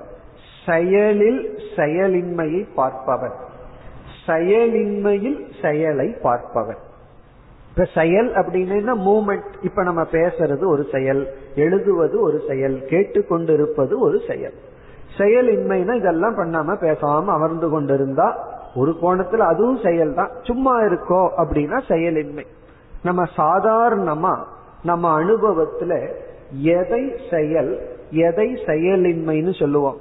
செயலில் செயலின்மையை பார்ப்பவன். செயலின்மையில் செயலை பார்ப்பவன் இப்ப செயல் அப்படின்னா மூமெண்ட் இப்ப நம்ம பேசுறது ஒரு செயல் எழுதுவது ஒரு செயல் கேட்டுக்கொண்டிருப்பது ஒரு செயல். செயலின்மைனா இதெல்லாம் பண்ணாம பேசாம அமர்ந்து கொண்டிருந்தா ஒரு கோணத்துல அதுவும் செயல் தான் சும்மா இருக்கோ அப்படின்னா செயலின்மை. நம்ம சாதாரணமா நம்ம அனுபவத்துல எதை செயல் எதை செயலின்மைன்னு சொல்லுவோம்.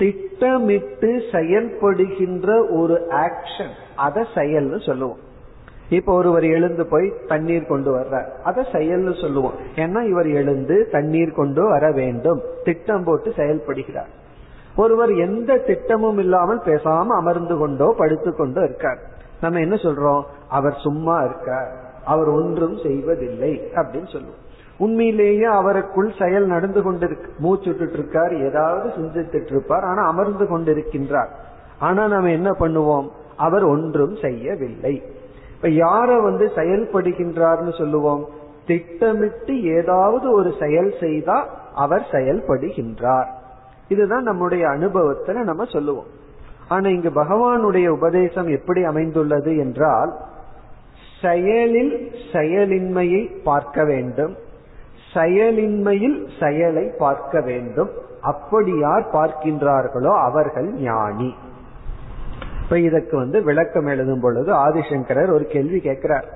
திட்டமிட்டு செயல்படுகின்ற ஒரு ஆக்ஷன் அத செயல்னு சொல்லுவோம். இப்ப ஒருவர் எழுந்து போய் தண்ணீர் கொண்டு வர்றார். அத செயல்னு சொல்லுவோம். ஏன்னா இவர் எழுந்து தண்ணீர் கொண்டு வர வேண்டும். திட்டம் போட்டு செயல்படுகிறார். ஒருவர் எந்த திட்டமும் இல்லாமல் பேசாம அமர்ந்து கொண்டோ படுத்து கொண்டோ இருக்கார். நம்ம என்ன சொல்றோம்? அவர் சும்மா இருக்கார். அவர் ஒன்றும் செய்வதில்லை அப்படின்னு சொல்லுவோம். உண்மையிலேயே அவருக்குள் செயல் நடந்து கொண்டிருக்கு. மூச்சுட்டு இருக்கார் ஏதாவது சிந்தித்துட்டு இருப்பார் ஆனா அமர்ந்து கொண்டிருக்கின்றார். ஆனா நம்ம என்ன பண்ணுவோம்? அவர் ஒன்றும் செய்யவில்லை. இப்ப யார வந்து செயல்படுகின்றார்னு சொல்லுவோம்? திட்டமிட்டு ஏதாவது ஒரு செயல் செய்தா அவர் செயல்படுகின்றார். இதுதான் நம்முடைய அனுபவத்துல நம்ம சொல்லுவோம். ஆனா இங்கு பகவானுடைய உபதேசம் எப்படி அமைந்துள்ளது என்றால் செயலில் செயலின்மையை பார்க்க வேண்டும். செயலின்மையில் செயலை பார்க்க வேண்டும். அப்படி யார் பார்க்கின்றார்களோ அவர்கள் ஞானி. இப்ப இதற்கு வந்து விளக்கம் எழுதும் பொழுது ஆதிசங்கரர் ஒரு கேள்வி கேட்கிறார்.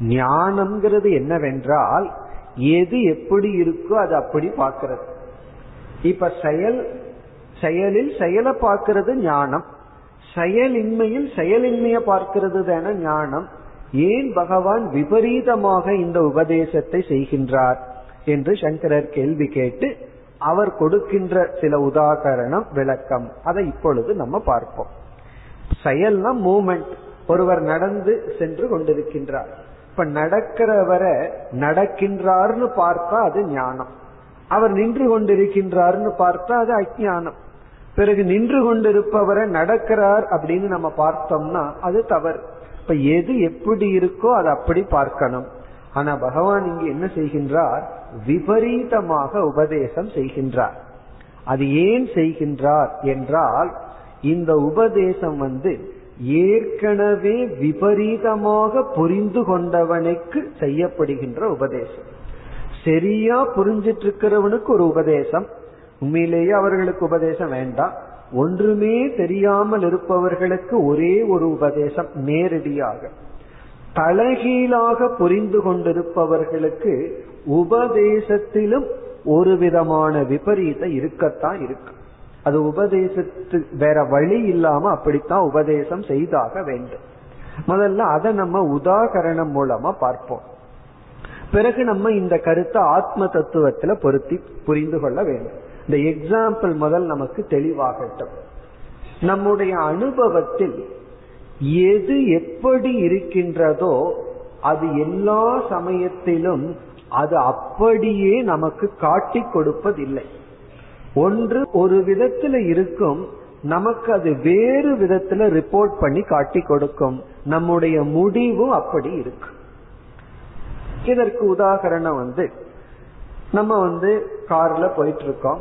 ஞானம்ங்கிறது என்னவென்றால் எது எப்படி இருக்கோ அது அப்படி பார்க்கிறது. இப்ப செயல் செயலில் செயலை பார்க்கிறது ஞானம். செயலின்மையில் செயலின்மையை பார்க்கிறது தான ஞானம். ஏன் பகவான் விபரீதமாக இந்த உபதேசத்தை செய்கின்றார்? என்று சங்கரர் கேள்வி கேட்டு அவர் கொடுக்கின்ற சில உதாகரணம் விளக்கம். அதை இப்பொழுது நம்ம பார்ப்போம். செயல்னா மூமெண்ட். ஒருவர் நடந்து சென்று கொண்டிருக்கின்றார். இப்ப நடக்கிறவரை நடக்கின்றார்னு பார்த்தா அது ஞானம். அவர் நின்று கொண்டிருக்கின்றார்னு பார்த்தா அது அஜானம் பிறகு நின்று கொண்டிருப்பவரை நடக்கிறார் அப்படின்னு நம்ம பார்த்தோம்னா அது தவறு. இப்ப எது எப்படி இருக்கோ அதை அப்படி பார்க்கணும். ஆனா பகவான் இங்கு என்ன செய்கின்றார்? விபரீதமாக உபதேசம் செய்கின்றார். அது ஏன் செய்கின்றார் என்றால் இந்த உபதேசம் வந்து ஏற்கனவே விபரீதமாக புரிந்து கொண்டவனுக்கு செய்யப்படுகின்ற உபதேசம். சரியா புரிஞ்சிட்டு இருக்கிறவனுக்கு ஒரு உபதேசம் உண்மையிலேயே அவர்களுக்கு உபதேசம் வேண்டாம். ஒன்றுமே தெரியாமல் இருப்பவர்களுக்கு ஒரே ஒரு உபதேசம் நேரடியாக. தலைகீழாக புரிந்து கொண்டிருப்பவர்களுக்கு உபதேசத்திலும் ஒரு விதமான விபரீத இருக்கத்தான் இருக்கு. அது உபதேசத்து வேற வழி இல்லாம அப்படித்தான் உபதேசம் செய்தாக வேண்டும். முதல்ல அதை நம்ம உதாகரணம் மூலமா பார்ப்போம். பிறகு நம்ம இந்த கருத்தை ஆத்ம தத்துவத்துல பொருத்தி புரிந்து கொள்ள வேண்டும். இந்த எக்ஸாம்பிள் முதல் நமக்கு தெளிவாகட்டும். நம்முடைய அனுபவத்தில் எது எப்படி இருக்கின்றதோ அது எல்லா சமயத்திலும் அது அப்படியே நமக்கு காட்டி கொடுப்பதில்லை. ஒன்று ஒரு விதத்துல இருக்கும் நமக்கு அது வேறு விதத்துல ரிப்போர்ட் பண்ணி காட்டி கொடுக்கும். நம்முடைய முடிவும் அப்படி இருக்கு. இதற்கு உதாகரணம் வந்து நம்ம வந்து கார்ல போயிட்டு இருக்கோம்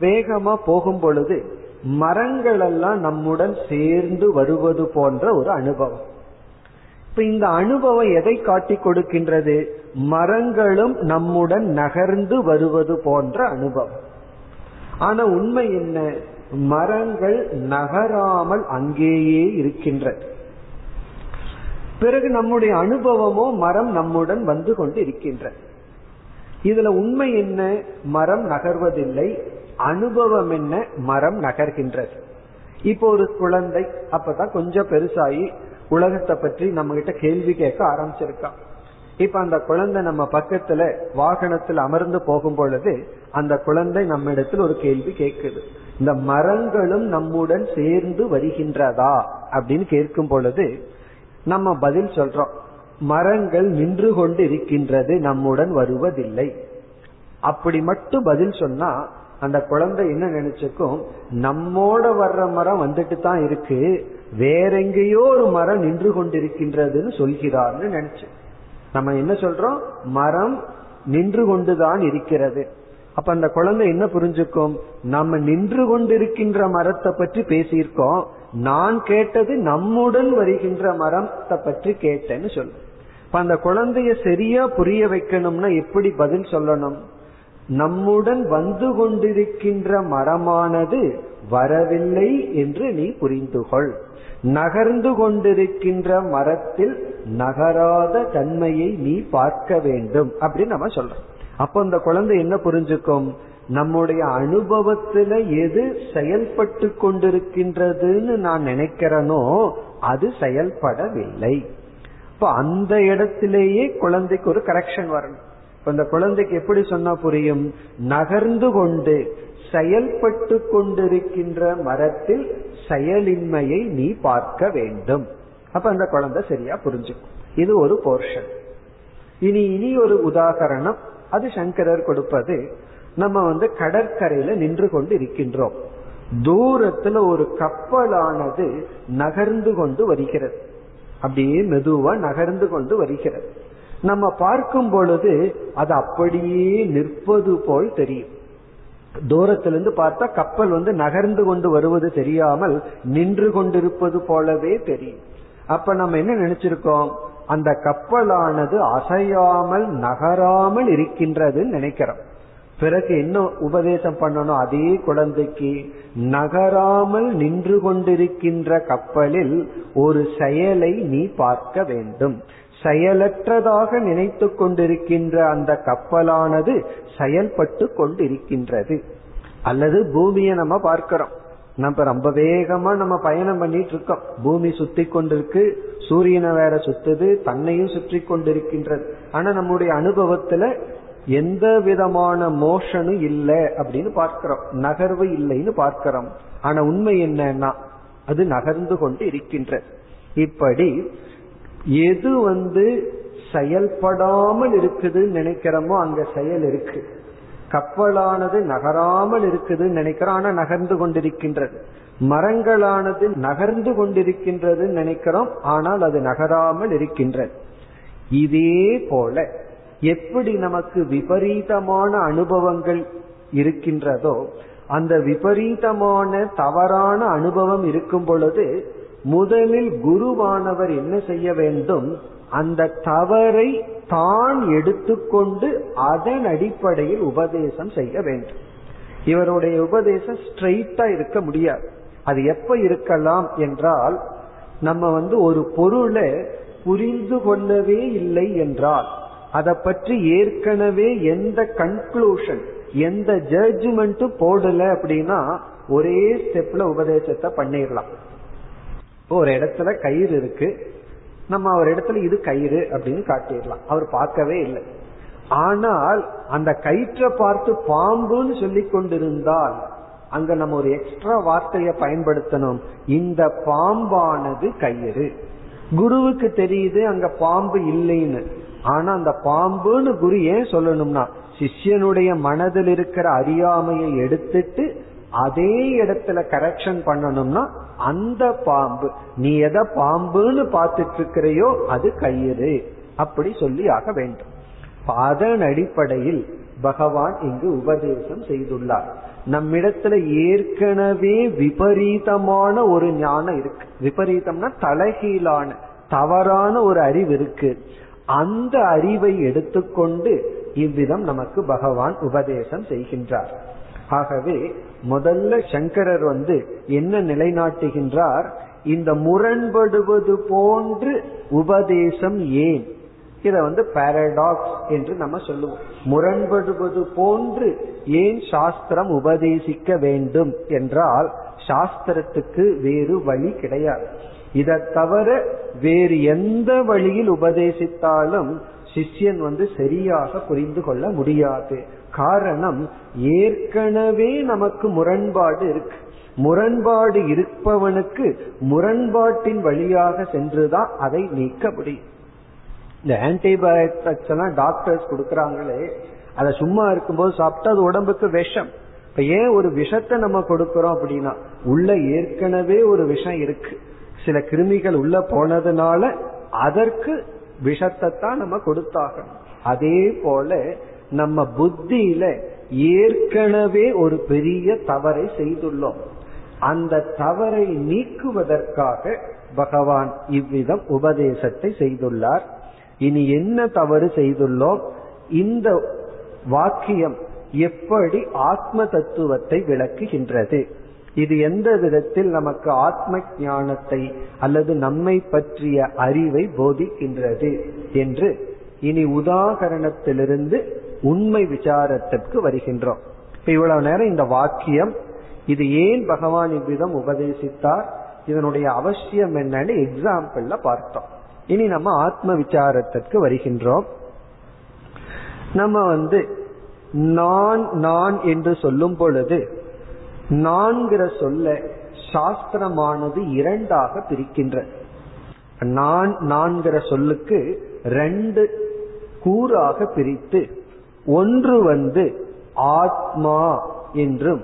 வேகமா போகும் பொழுது மரங்கள் எல்லாம் நம்முடன் சேர்ந்து வருவது போன்ற ஒரு அனுபவம். இப்ப இந்த அனுபவம் எதை காட்டி கொடுக்கின்றது? மரங்களும் நம்முடன் நகர்ந்து வருவது போன்ற அனுபவம். ஆனா உண்மை என்ன? மரங்கள் நகராமல் அங்கேயே இருக்கின்றது. பிறகு நம்முடைய அனுபவமோ மரம் நம்முடன் வந்து கொண்டு இருக்கின்றது இதுல உண்மை என்ன? மரம் நகர்வதில்லை. அனுபவம் என்ன? மரம் நகர்கின்றது. இப்போ ஒரு குழந்தை அப்பதான் கொஞ்சம் பெருசாகி உலகத்தை பற்றி நம்ம கிட்ட கேள்வி கேட்க ஆரம்பிச்சிருக்கான் இப்ப அந்த குழந்தை நம்ம பக்கத்துல வாகனத்தில் அமர்ந்து போகும் பொழுது அந்த குழந்தை நம்ம இடத்துல ஒரு கேள்வி கேட்குது. இந்த மரங்களும் நம்முடன் சேர்ந்து வருகின்றதா அப்படின்னு கேட்கும் பொழுது நம்ம பதில் சொல்றோம். மரங்கள் நின்று கொண்டு இருக்கின்றது நம்முடன் வருவதில்லை. அப்படி மட்டும் பதில் சொன்னா அந்த குழந்தை என்ன நினைச்சுக்கும் நம்மோட வர்ற மரம் வந்துட்டு தான் இருக்கு. வேறெங்கேயோ ஒரு மரம் நின்று கொண்டிருக்கின்றதுன்னு சொல்கிறார்னு நினைச்சு. நம்ம என்ன சொல்றோம்? மரம் நின்று கொண்டுதான் இருக்கிறது. அப்ப அந்த குழந்தை என்ன புரிஞ்சுக்கும்? நம்ம நின்று கொண்டிருக்கின்ற மரத்தை பற்றி பேசியிருக்கோம். நான் கேட்டது நம்முடன் வருகின்ற மரத்தை பற்றி கேட்டேன்னு சொல்லு. இப்ப அந்த குழந்தைய சரியா புரிய வைக்கணும்னா எப்படி பதில் சொல்லணும்? நம்முடன் வந்து கொண்டிருக்கின்ற மரமானது வரவில்லை என்று நீ புரிந்து கொள் நகர்ந்து கொண்டிருக்கின்ற மரத்தில் நகராத தன்மையை நீ பார்க்க வேண்டும் அப்படின்னு நம்ம சொல்றோம். அப்ப அந்த குழந்தை என்ன புரிஞ்சுக்கும்? நம்முடைய அனுபவத்துல எது செயல்பட்டு கொண்டிருக்கின்றதுன்னு நான் நினைக்கிறேனோ அது செயல்படவில்லை. இப்ப அந்த இடத்திலேயே குழந்தைக்கு ஒரு கரெக்ஷன் வரணும். இப்ப இந்த குழந்தைக்கு எப்படி சொன்னா புரியும்? நகர்ந்து கொண்டு செயல்பட்டு கொண்டிருக்கின்ற மரத்தில் செயலின்மையை நீ பார்க்க வேண்டும். அப்ப அந்த குழந்தை சரியா புரிஞ்சுக்கும். இது ஒரு போர்ஷன் இனி இனி ஒரு உதாகரணம். அது சங்கரர் கொடுப்பது நம்ம வந்து கடற்கரையில நின்று கொண்டு இருக்கின்றோம் தூரத்துல ஒரு கப்பலானது நகர்ந்து கொண்டு வருகிறது. அப்படியே மெதுவா நகர்ந்து கொண்டு வருகிறது. நம்ம பார்க்கும் பொழுது அது அப்படியே நிற்பது போல் தெரியும். தூரத்திலிருந்து பார்த்தா கப்பல் வந்து நகர்ந்து கொண்டு வருவது தெரியாமல் நின்று கொண்டிருப்பது போலவே தெரியும். அப்ப நம்ம என்ன நினைச்சிருக்கோம்? அந்த கப்பலானது அசையாமல் நகராமல் இருக்கின்றதுன்னு நினைக்கிறோம். பிறகு என்ன உபதேசம் பண்ணணும்? அதே குழந்தைக்கு நகராமல் நின்று கொண்டிருக்கின்ற கப்பலில் ஒரு செயலை நீ பார்க்க வேண்டும். செயலற்றதாக நினைத்து கொண்டிருக்கின்ற அந்த கப்பலானது செயல்பட்டு கொண்டிருக்கின்றது. அல்லது பூமியை நம்ம பார்க்கிறோம். நம்ம ரொம்ப வேகமா நம்ம பயணம் பண்ணிட்டு இருக்கோம். பூமி சுத்தி கொண்டிருக்கு சூரியனை வேற சுத்துது தன்னையும் சுற்றி கொண்டிருக்கின்றது. ஆனா நம்முடைய அனுபவத்துல எந்த விதமான மோஷனும் இல்லை அப்படின்னு பார்க்கிறோம். நகர்வு இல்லைன்னு பார்க்கிறோம். ஆனா உண்மை என்னன்னா அது நகர்ந்து கொண்டு இருக்கின்றது. இப்படி எது வந்து செயல்படாமல் இருக்குதுன்னு நினைக்கிறோமோ அங்க செயல் இருக்கு. கப்பலானது நகராமல் இருக்குதுன்னு நினைக்கிறோம். ஆனா நகர்ந்து கொண்டிருக்கின்றது. மரங்களானது நகர்ந்து கொண்டிருக்கின்றது நினைக்கிறோம். ஆனால் அது நகராமல் இருக்கின்றது. இதே போல எப்படி நமக்கு விபரீதமான அனுபவங்கள் இருக்கின்றதோ அந்த விபரீதமான தவறான அனுபவம் இருக்கும் பொழுது முதலில் குருவானவர் என்ன செய்ய வேண்டும்? அந்த தவறை தான் எடுத்துக்கொண்டு அதன் அடிப்படையில் உபதேசம் செய்ய வேண்டும். இவருடைய உபதேசம் ஸ்ட்ரெயிட்டா இருக்க முடியாது. அது எப்ப இருக்கலாம் என்றால் நம்ம வந்து ஒரு பொருளை புரிந்து கொள்ளவே இல்லை என்றால் அதை பற்றி ஏற்கனவே எந்த கன்க்ளூஷன் எந்த ஜட்ஜ்மெண்ட்டும் போடல அப்படின்னா ஒரே ஸ்டெப்ல உபதேசத்தை பண்ணிடலாம். ஒரு இடத்துல கயிறு இருக்கு. நம்ம ஒரு இடத்துல இது கயிறு அப்படின்னு காட்டிடலாம். அவர் பார்க்கவே இல்லை. ஆனால் அந்த கயிற்றை பார்த்து பாம்புன்னு சொல்லி கொண்டிருந்தால் அங்க நம்ம ஒரு எக்ஸ்ட்ரா வார்த்தையை பயன்படுத்தணும். இந்த பாம்பானது கயிறு. குருவுக்கு தெரியுது அங்க பாம்பு இல்லைன்னு. ஆனா அந்த பாம்புன்னு குரு ஏன் சொல்லணும்னா சிஷ்யனுடைய மனதில் இருக்கிற அறியாமையை எடுத்துட்டு அதே இடத்துல கரெக்ஷன் பண்ணணும்னா அந்த பாம்பு நீ எதை பாம்புன்னு பார்த்துட்டு இருக்கிறையோ அது கயிறு. அப்படி சொல்லி ஆக வேண்டும். அதன் அடிப்படையில் பகவான் இங்கு உபதேசம் செய்துள்ளார். நம்மிடத்துல ஏற்கனவே விபரீதமான ஒரு ஞானம் இருக்கு. விபரீதம்னா தலைகீழான தவறான ஒரு அறிவு இருக்கு. அந்த அறிவை எடுத்துக்கொண்டு இவ்விதம் நமக்கு பகவான் உபதேசம் செய்கின்றார். ஆகவே முதல்ல சங்கரர் வந்து என்ன நிலைநாட்டுகின்றார்? இந்த முரண்படுவது போன்று உபதேசம் ஏன்? இத வந்து பாரடாக்ஸ் என்று நம்ம சொல்லுவோம். முரண்படுவது போன்று ஏன் சாஸ்திரம் உபதேசிக்க வேண்டும் என்றால் சாஸ்திரத்துக்கு வேறு வழி கிடையாது. இதை தவிர வேறு எந்த வழியில் உபதேசித்தாலும் சிஷ்யன் வந்து சரியாக புரிந்து கொள்ள முடியாது. காரணம் ஏற்கனவே நமக்கு முரண்பாடு இருக்கு. முரண்பாடு இருப்பவனுக்கு முரண்பாட்டின் வழியாக சென்றுதான் அதை நீக்க முடியும். இந்த ஆன்டிபயோட்டிக்ஸ் எல்லாம் டாக்டர்ஸ் கொடுக்கறாங்களே அதை சும்மா இருக்கும்போது சாப்பிட்டா அது உடம்புக்கு விஷம். இப்ப ஏன் ஒரு விஷத்தை நம்ம கொடுக்கறோம் அப்படின்னா உள்ள ஏற்கனவே ஒரு விஷம் இருக்கு. சில கிருமிகள் உள்ள போனதுனால அதற்கு விஷத்தை தான் நம்ம கொடுத்தாகணும். அதே போல நம்ம புத்தியில ஏற்கனவே ஒரு பெரிய தவறை செய்துள்ளோம். அந்த தவறை நீக்குவதற்காக பகவான் இவ்விதம் உபதேசத்தை செய்துள்ளார். இனி என்ன தவறு செய்துள்ளோம்? இந்த வாக்கியம் எப்படி ஆத்ம தத்துவத்தை விளக்குகின்றது? இது எந்த விதத்தில் நமக்கு ஆத்ம ஞானத்தை அல்லது நம்மை பற்றிய அறிவை போதிக்கின்றது? என்று இனி உதாகரணத்திலிருந்து உண்மை விசாரத்திற்கு வருகின்றோம். இப்ப இவ்வளவு நேரம் இந்த வாக்கியம் இது ஏன் பகவான் இவ்விதம் உபதேசித்தார் இதனுடைய அவசியம் என்னன்னு எக்ஸாம்பிள்ல பார்த்தோம். இனி நம்ம ஆத்ம விசாரத்திற்கு வருகின்றோம். நம்ம வந்து நான் நான் என்று சொல்லும் பொழுது நான்கிற சொல்ல சாஸ்திரமானது இரண்டாக பிரிக்கின்ற. நான் நான்கிற சொல்லுக்கு ரெண்டு கூறாக பிரித்து ஒன்று வந்து ஆத்மா என்றும்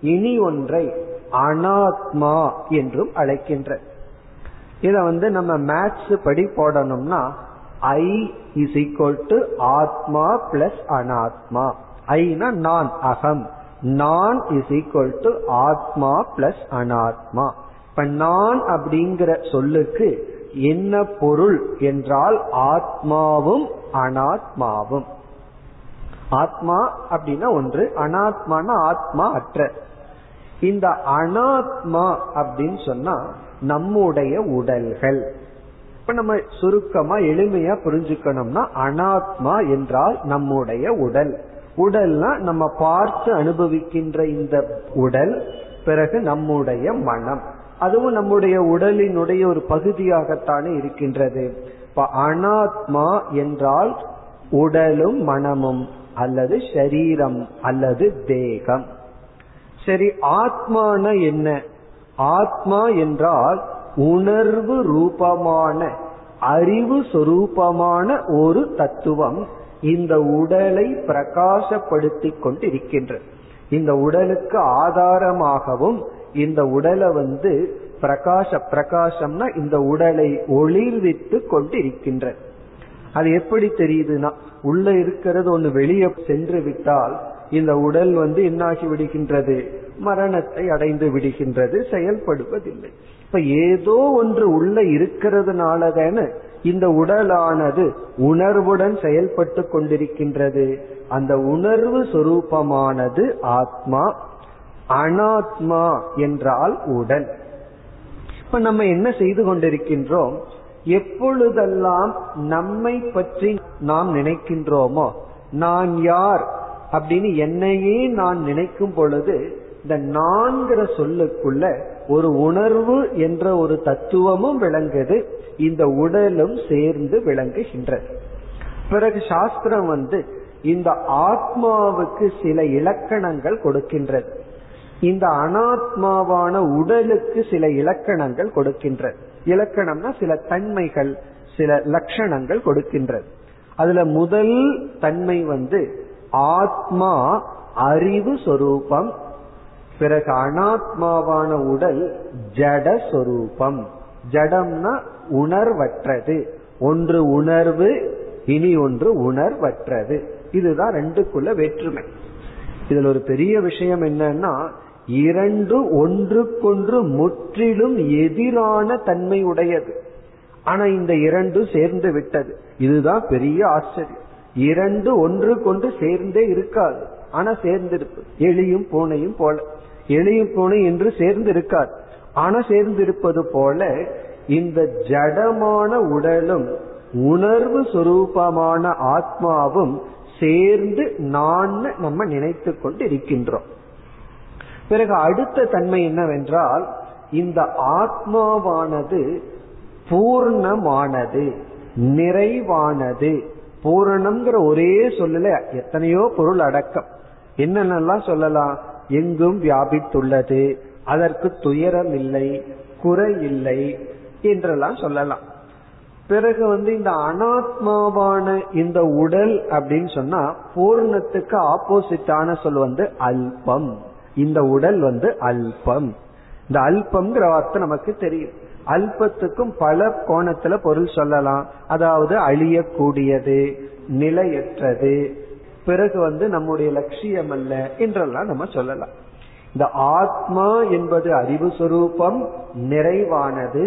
இனி ஒன்றை அனாத்மா என்றும் அழைக்கின்ற. இத வந்து நம்ம மேத்ஸ் படி போடணும்னா ஐ இஸ் ஈக்வல் டு ஆத்மா பிளஸ் அனாத்மா. ஐனா நான் அகம். நான் இஸ் ஈக்வல் டு ஆத்மா பிளஸ் அனாத்மா. இப்ப நான் அப்படிங்கிற சொல்லுக்கு என்ன பொருள் என்றால் ஆத்மாவும் அனாத்மாவும். ஆத்மா அப்படின்னா ஒன்று அனாத்மானா ஆத்மா அற்ற. இந்த அனாத்மா அப்படின்னு சொன்னா நம்முடைய உடல்கள். இப்ப நம்ம சுருக்கமா எளிமையா புரிஞ்சுக்கணும்னா அனாத்மா என்றால் நம்முடைய உடல். உடல்னா நம்ம பார்த்து அனுபவிக்கின்ற இந்த உடல் பிறகு நம்முடைய மனம். அதுவும் நம்முடைய உடலினுடைய ஒரு பகுதியாகத்தானே இருக்கின்றது. இப்ப அனாத்மா என்றால் உடலும் மனமும். அல்லது சரீரம் அல்லது தேகம். சரி ஆத்மான என்ன? ஆத்மா என்றால் உணர்வு ரூபமான அறிவு சொரூபமான ஒரு தத்துவம் இந்த உடலை பிரகாசப்படுத்தி கொண்டு இருக்கின்றது இந்த உடலுக்கு ஆதாரமாகவும் இந்த உடலை வந்து பிரகாச பிரகாசம்னா இந்த உடலை ஒளிர்வித்து கொண்டு அது எப்படி தெரியுதுன்னா உள்ள இருக்கிறது ஒன்று வெளியே சென்று விட்டால் இந்த உடல் வந்து என்னாகி விடுகின்றது? மரணத்தை அடைந்து விடுகின்றது செயல்படுவதில்லை. இப்ப ஏதோ ஒன்று உள்ள இருக்கிறதுனால தானே இந்த உடலானது உணர்வுடன் செயல்பட்டு கொண்டிருக்கின்றது. அந்த உணர்வு சொரூபமானது ஆத்மா அனாத்மா என்றால் உடல். இப்ப நம்ம என்ன செய்து கொண்டிருக்கின்றோம்? எப்பொழுதெல்லாம் நம்மை பற்றி நாம் நினைக்கின்றோமோ நான் யார் அப்படின்னு என்னையே நான் நினைக்கும் பொழுது இந்த நான்கிற சொல்லுக்குள்ள ஒரு உணர்வு என்ற ஒரு தத்துவமும் விளங்குது இந்த உடலும் சேர்ந்து விளங்குகின்றது. பிறகு சாஸ்திரம் வந்து இந்த ஆத்மாவுக்கு சில இலக்கணங்கள் கொடுக்கின்றது. இந்த அனாத்மாவான உடலுக்கு சில இலக்கணங்கள் கொடுக்கின்றது. இலக்கணம்னா சில தன்மைகள் சில லட்சணங்கள் கொடுக்கின்றது. அதுல முதல் தன்மை வந்து ஆத்மா அறிவு சொரூபம் பிறகு அனாத்மாவான உடல் ஜட சொரூபம். ஜடம்னா உணர்வற்றது. ஒன்று உணர்வு இனி ஒன்று உணர்வற்றது. இதுதான் ரெண்டுக்குள்ள வேற்றுமை. இதுல ஒரு பெரிய விஷயம் என்னன்னா இரண்டு ஒன்றுக்கொன்று முற்றிலும் எதிரான தன்மை உடையது ஆனா இந்த இரண்டும் சேர்ந்து விட்டது. இதுதான் பெரிய ஆச்சரியம். இரண்டு ஒன்று கொண்டு சேர்ந்தே இருக்காது. ஆனா சேர்ந்திருப்பு எளியும் பூனையும் போல. எளியும் பூனை என்று சேர்ந்து இருக்காது ஆனா சேர்ந்திருப்பது போல இந்த ஜடமான உடலும் உணர்வு சுரூபமான ஆத்மாவும் சேர்ந்து நான் நம்ம நினைத்து கொண்டு இருக்கின்றோம் பிறகு அடுத்த தன்மை என்னவென்றால் இந்த ஆத்மாவானது பூர்ணமானது நிறைவானது. பூரணம்ங்கிற ஒரே சொல்லல எத்தனையோ பொருள் அடக்கம். என்னென்னலாம் சொல்லலாம்? எங்கும் வியாபித்துள்ளது அதற்கு துயரம் இல்லை குறை இல்லை என்றெல்லாம் சொல்லலாம். பிறகு வந்து இந்த அனாத்மாவான இந்த உடல் அப்படின்னு சொன்னா பூர்ணத்துக்கு ஆப்போசிட்டான சொல் வந்து அல்பம். இந்த உடல் வந்து அல்பம். இந்த அல்பம்ங்கிற வார்த்தை நமக்கு தெரியும். அல்பத்துக்கும் பல கோணத்துல பொருள் சொல்லலாம். அதாவது அழியக்கூடியது நிலையற்றது பிறகு வந்து நம்முடைய லட்சியம் அல்ல என்றெல்லாம் நம்ம சொல்லலாம். இந்த ஆத்மா என்பது அறிவு சுரூபம் நிறைவானது.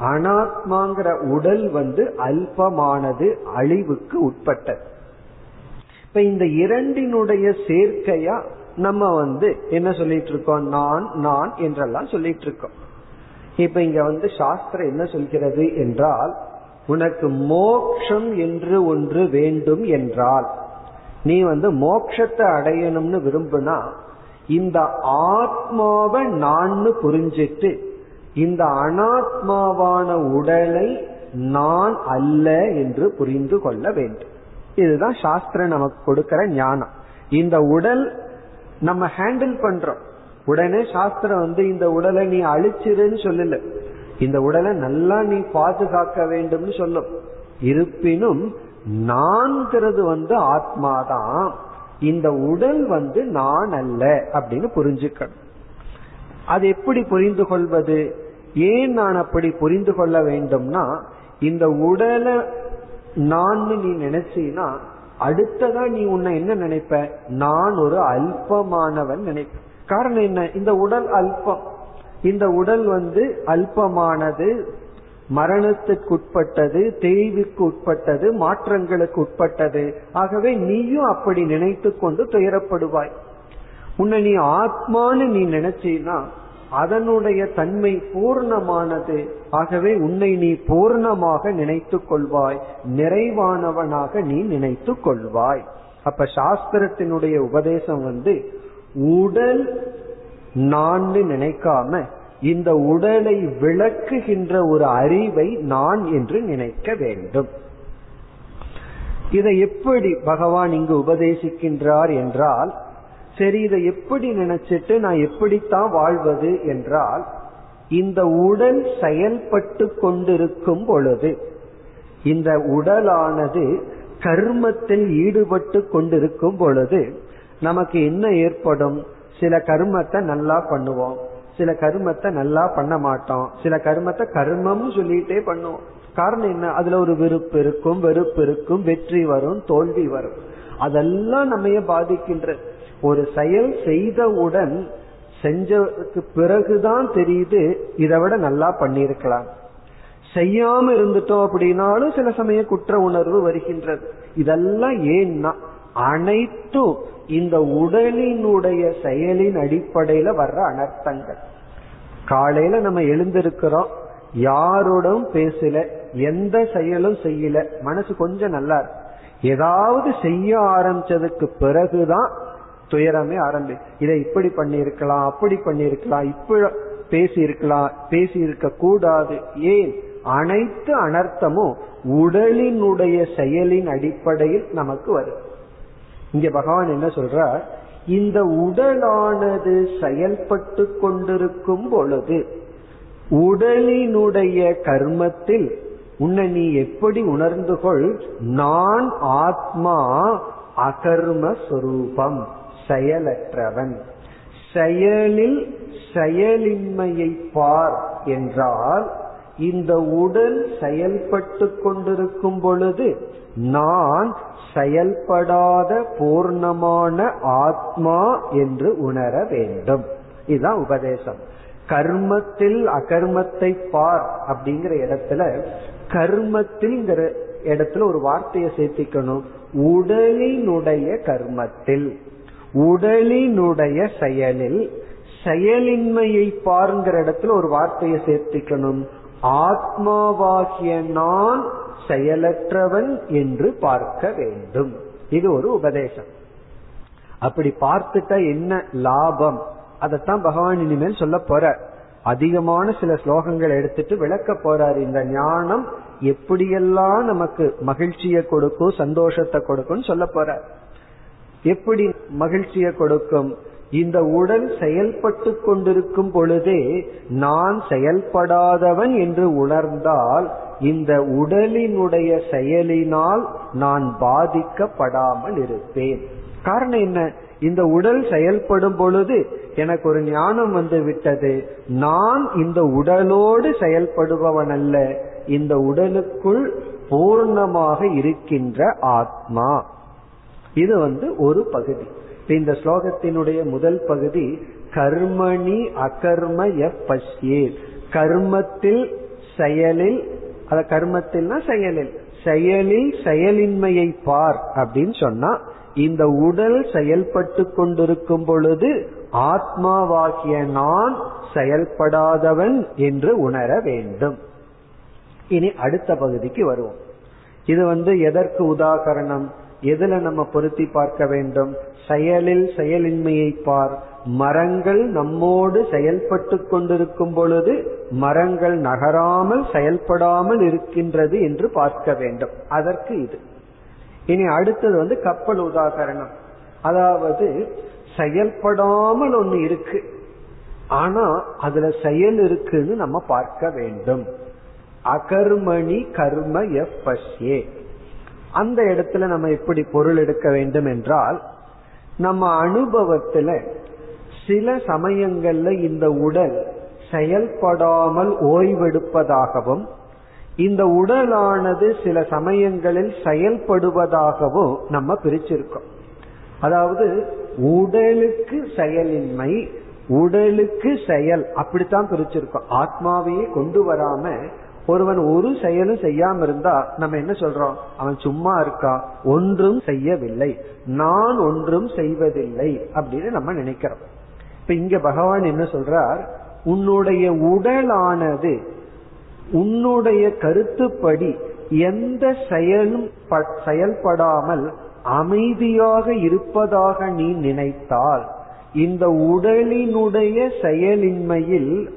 அனாத்மாங்கிற உடல் வந்து அல்பமானது அழிவுக்கு உட்பட்டது. இப்ப இந்த இரண்டினுடைய சேர்க்கையா நம்ம வந்து என்ன சொல்லிட்டு இருக்கோம்? நான் நான் என்றெல்லாம் சொல்லிட்டு இருக்கோம். இப்ப இங்க வந்து சாஸ்திரம் என்ன சொல்கிறது என்றால் உனக்கு மோக்ஷம் என்று ஒன்று வேண்டும் என்றால் நீ வந்து மோக்ஷத்தை அடையணும்னு விரும்புனா இந்த ஆத்மாவை நான் புரிஞ்சிட்டு இந்த அனாத்மாவான உடலை நான் அல்ல என்று புரிந்து கொள்ள வேண்டும். இதுதான் சாஸ்திரம் நமக்கு கொடுக்கிற ஞானம். இந்த உடல் நம்ம ஹேண்டில் பண்றோம். உடனே சாஸ்திரம் வந்து இந்த உடலை நீ அழிச்சிருன்னு சொல்லல. இந்த உடலை நல்லா நீ பாதுகாக்க வேண்டும்னு சொல்லும். இருப்பினும் நான்கிறது வந்து ஆத்மாதான். இந்த உடல் வந்து நான் அல்ல அப்படின்னு புரிஞ்சுக்கணும். அது எப்படி புரிந்து கொள்வது? ஏன் நான் அப்படி புரிந்து கொள்ள வேண்டும்னா இந்த உடலை நான் நீ நினைச்சீனா அடுத்ததா நீ உன்னை என்ன நினைப்ப? நான் ஒரு அல்பமானவன் நினைப்ப. காரணம் என்ன? இந்த உடல் அல்பம். இந்த உடல் வந்து அல்பமானது மரணத்துக்குட்பட்டது தேய்வுக்கு உட்பட்டது மாற்றங்களுக்கு உட்பட்டது ஆகவே நீயும் அப்படி நினைத்து கொண்டு துயரப்படுவாய். உன்னை நீ ஆத்மான்னு நீ நினைச்சீனா அதனுடைய தன்மை பூர்ணமானது. ஆகவே உன்னை நீ பூர்ணமாக நினைத்து கொள்வாய். நிறைவானவனாக நீ நினைத்து கொள்வாய். அப்ப சாஸ்திரத்தினுடைய உபதேசம் வந்து உடல் நான் நினைக்காம இந்த உடலை விளக்குகின்ற ஒரு அறிவை நான் என்று நினைக்க வேண்டும். இதை எப்படி பகவான் இங்கு உபதேசிக்கின்றார் என்றால் சரி இதை எப்படி நினைச்சிட்டு நான் எப்படித்தான் வாழ்வது என்றால் இந்த உடல் செயல்பட்டு கொண்டிருக்கும் பொழுது இந்த உடலானது கர்மத்தில் ஈடுபட்டு கொண்டிருக்கும் பொழுது நமக்கு என்ன ஏற்படும்? சில கர்மத்தை நல்லா பண்ணுவோம். சில கர்மத்தை நல்லா பண்ண மாட்டோம். சில கர்மத்தை கர்மம்னு சொல்லிட்டே பண்ணுவோம். காரணம் என்ன? அதுல ஒரு விருப்பு இருக்கும் வெறுப்பு இருக்கும் வெற்றி வரும் தோல்வி வரும். அதெல்லாம் நம்ம பாதிக்கின்ற ஒரு செயல் செய்தவுடன் செஞ்சதுக்கு பிறகுதான் தெரியுது இதை விட நல்லா பண்ணிருக்கலாம் செய்யாம இருந்துட்டோம் அப்படின்னாலும் சில சமயம் குற்ற உணர்வு வருகின்றது. இதெல்லாம் ஏன்னா அனைத்தும் இந்த உடலினுடைய செயலின் அடிப்படையில வர்ற அனர்த்தங்கள். காலையில நம்ம எழுந்திருக்கிறோம் யாரோடும் பேசல எந்த செயலும் செய்யல மனசு கொஞ்சம் நல்லா இருக்கு. ஏதாவது செய்ய ஆரம்பிச்சதுக்கு பிறகுதான் துயரமே ஆரம்பி. இதை இப்படி பண்ணிருக்கலாம் அப்படி பண்ணிருக்கலாம் இப்ப பேசியிருக்கலாம் பேசி இருக்க கூடாது ஏன்? அனைத்து அனர்த்தமும் உடலினுடைய செயலின் அடிப்படையில் நமக்கு வரும். இங்க பகவான் என்ன சொல்றார்? இந்த உடலானது செயல்பட்டு கொண்டிருக்கும் பொழுது உடலினுடைய கர்மத்தில் உன்னை நீ எப்படி உணர்ந்து கொள்? நான் ஆத்மா அகர்ம சொரூபம். செயலற்றவன். செயலில் செயலின்மையை பார் என்றால் இந்த உடல் செயல்பட்டு கொண்டிருக்கும் பொழுது நான் செயல்படாத பூர்ணமான ஆத்மா என்று உணர வேண்டும். இதுதான் உபதேசம். கர்மத்தில் அகர்மத்தை பார் அப்படிங்கிற இடத்துல கர்மத்தில் இடத்துல ஒரு வார்த்தையை சேர்த்திக்கணும். உடலினுடைய கர்மத்தில். உடலினுடைய செயலில் செயலின்மையை பாருங்கிற இடத்துல ஒரு வார்த்தையை சேர்த்திக்கணும். ஆத்மாவாகிய நான் செயலற்றவன் என்று பார்க்க வேண்டும். இது ஒரு உபதேசம். அப்படி பார்த்துட்டா என்ன லாபம்? அதைத்தான் பகவான் இனிமேல் சொல்ல போற. அதிகமான சில ஸ்லோகங்கள் எடுத்துட்டு விளக்க போறார். இந்த ஞானம் எப்படியெல்லாம் நமக்கு மகிழ்ச்சியை கொடுக்கும் சந்தோஷத்தை கொடுக்கும் சொல்ல போற. எப்படி மகிழ்ச்சியை கொடுக்கும்? இந்த உடல் செயல்பட்டு கொண்டிருக்கும் பொழுதே நான் செயல்படாதவன் என்று உணர்ந்தால் இந்த உடலினுடைய செயலினால் நான் பாதிக்கப்படாமல் இருப்பேன். காரணம் என்ன? இந்த உடல் செயல்படும் பொழுது எனக்கு ஒரு ஞானம் வந்து விட்டது. நான் இந்த உடலோடு செயல்படுபவன் அல்ல. இந்த உடலுக்குள் பூர்ணமாக இருக்கின்ற ஆத்மா. இது வந்து ஒரு பகுதி. இந்த ஸ்லோகத்தினுடைய முதல் பகுதி கர்மணி அகர்ம பஷ்யே. கர்மத்தில் செயலில் அத கர்மத்தில்னா செயலில். செயலில் செயலின்மையை பார் அப்படின்னு சொன்னா இந்த உடல் செயல்பட்டு கொண்டிருக்கும் பொழுது ஆத்மாவாகிய நான் செயல்படாதவன் என்று உணர வேண்டும். இனி அடுத்த பகுதிக்கு வருவோம். இது வந்து எதற்கு உதாகரணம்? எதுல நம்ம பொருத்தி பார்க்க வேண்டும்? செயலில் செயலின்மையை பார். மரங்கள் நம்மோடு செயல்பட்டு கொண்டிருக்கும் பொழுது மரங்கள் நகராமல் செயல்படாமல் இருக்கின்றது என்று பார்க்க வேண்டும். அதற்கு இது. இனி அடுத்தது வந்து கப்பல் உதாகரணம். அதாவது செயல்படாமல் ஒண்ணு இருக்கு. ஆனா அதுல செயல் இருக்குன்னு நம்ம பார்க்க வேண்டும். அகர்மணி கர்ம எஃப் பஷ்யே அந்த இடத்துல நம்ம எப்படி பொருள் எடுக்க வேண்டும் என்றால் நம்ம அனுபவத்துல சில சமயங்கள்ல இந்த உடல் செயல்படாமல் ஓய்வெடுப்பதாகவும் இந்த உடலானது சில சமயங்களில் செயல்படுவதாகவும் நம்ம பிரிச்சிருக்கோம். அதாவது உடலுக்கு செயலின்மை உடலுக்கு செயல் அப்படித்தான் பிரிச்சிருக்கோம். ஆத்மாவையே கொண்டு வராம ஒருவன் ஒரு செயலும் செய்யாம இருந்தா நம்ம என்ன சொல்றோம்? அவன் சும்மா இருக்கா? ஒன்றும் செய்யவில்லை. நான் ஒன்றும் செய்வதில்லை அப்படின்னு நம்ம நினைக்கிறோம். இப்ப இங்க பகவான் என்ன சொல்றார்? உன்னுடைய உடலானது உன்னுடைய கருத்துப்படி எந்த செயலும் செயல்படாமல் அமைதியாக இருப்பதாக நீ நினைத்தால் இந்த உடலினுடைய செயலின்மையில்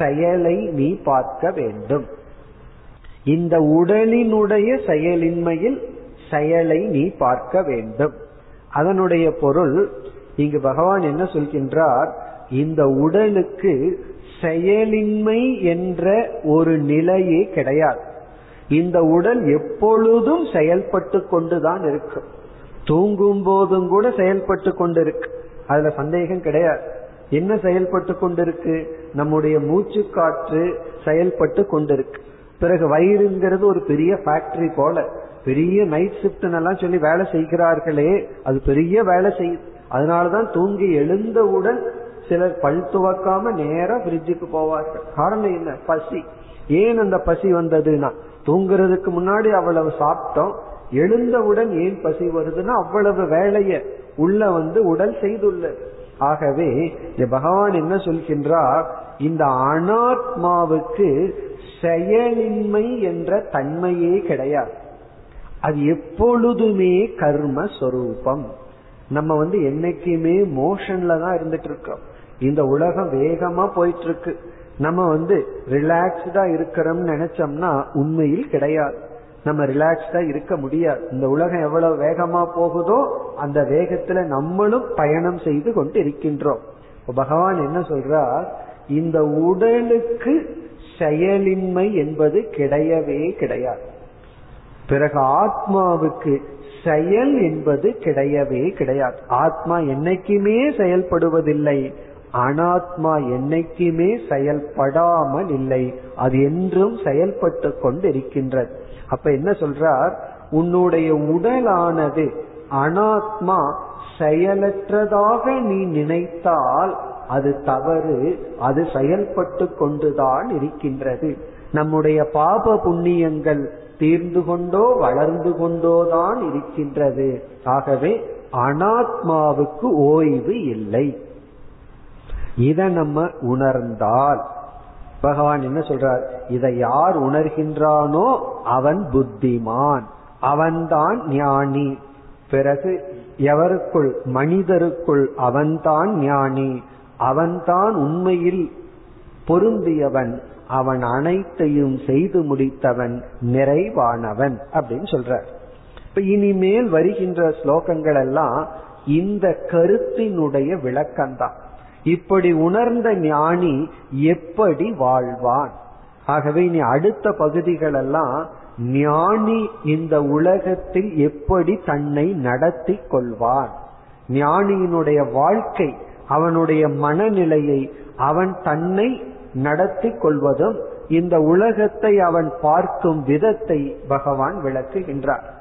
செயலை நீ பார்க்க வேண்டும். இந்த உடலினுடைய செயலின்மையில் செயலை நீ பார்க்க வேண்டும். அதனுடைய பொருள் இங்கு பகவான் என்ன சொல்கின்றார்? இந்த உடலுக்கு செயலின்மை என்ற ஒரு நிலையே கிடையாது. இந்த உடல் எப்பொழுதும் செயல்பட்டு கொண்டுதான் இருக்கும் தூங்கும் போதும் கூட செயல்பட்டு கொண்டிருக்கு. அதுல சந்தேகம் கிடையாது. என்ன செயல்பட்டு கொண்டிருக்கு? நம்முடைய மூச்சு காற்று செயல்பட்டு கொண்டிருக்கு. பிறகு வயிறுங்கிறது ஒரு பெரிய ஃபேக்டரி போல. பெரிய நைட் ஷிப்ட் எல்லாம் சொல்லி வேலை செய்கிறார்களே அது பெரிய வேலை செய்யுது அதனாலதான் தூங்கி எழுந்தவுடன் சிலர் பல் துவக்காம நேரா பிரிட்ஜுக்கு போவார்கள். காரணம் என்ன? பசி. ஏன் அந்த பசி வந்ததுன்னா தூங்குறதுக்கு முன்னாடி அவ்வளவு சாப்பிட்டோம் எழுந்தவுடன் ஏன் பசி வருதுன்னா அவ்வளவு வேலைய உள்ள வந்து உடல் செய்துள்ளது. ஆகவே பகவான் என்ன சொல்கின்றார்? இந்த அனாத்மாவுக்கு செயலின்மை என்ற தன்மையே கிடையாது. அது எப்பொழுதுமே கர்ம சொரூபம் நம்ம வந்து என்னைக்குமே மோஷன்ல தான் இருந்துட்டு இருக்கோம் இந்த உலகம் வேகமா போயிட்டு இருக்கு நம்ம வந்து ரிலாக்ஸ்டா இருக்கிறோம்னு நினைச்சோம்னா உண்மையில் கிடையாது. நம்ம ரிலாக்ஸ்டா இருக்க முடியாது. இந்த உலகம் எவ்வளவு வேகமா போகுதோ அந்த வேகத்துல நம்மளும் பயணம் செய்து கொண்டு இருக்கின்றோம். பகவான் என்ன சொல்றார்? இந்த உடலுக்கு செயலின்மை என்பது கிடையவே கிடையாது. பிறகு ஆத்மாவுக்கு செயல் என்பது கிடையவே கிடையாது. ஆத்மா என்னைக்குமே செயல்படுவதில்லை. அனாத்மா என்னைக்குமே செயல்படாமல் இல்லை. அது என்றும் செயல்பட்டு கொண்டு இருக்கின்றது அப்ப என்ன சொல்றார்? உன்னுடைய உடலானது அனாத்மா செயலற்றதாக நீ நினைத்தால் அது தவறு அது செயல்பட்டு கொண்டுதான் இருக்கின்றது. நம்முடைய பாப புண்ணியங்கள் தீர்ந்து கொண்டோ வளர்ந்து கொண்டோதான் இருக்கின்றது. ஆகவே அனாத்மாவுக்கு ஓய்வு இல்லை. இதை நம்ம உணர்ந்தால் பகவான் என்ன சொல்றார்? இதை யார் உணர்கின்றானோ அவன் புத்திமான். அவன்தான் ஞானி. பிறகு எவருக்குள்? மனிதருக்குள் அவன்தான் ஞானி. அவன்தான் உண்மையில் பொருந்தியவன். அவன் அனைத்தையும் செய்து முடித்தவன் நிறைவானவன் அப்படின்னு சொல்ற இப்ப இனிமேல் வருகின்ற ஸ்லோகங்கள் எல்லாம் இந்த கருத்தினுடைய விளக்கம்தான். இப்படி உணர்ந்த ஞானி எப்படி வாழ்வான்? ஆகவே இனி அடுத்த பகுதிகள் எல்லாம் ஞானி இந்த உலகத்தில் எப்படி தன்னை நடத்தி கொள்வான்? ஞானியினுடைய வாழ்க்கை அவனுடைய மனநிலையை அவன் தன்னை நடத்தி கொள்வதும் இந்த உலகத்தை அவன் பார்க்கும் விதத்தை பகவான் விளக்குகின்றார்.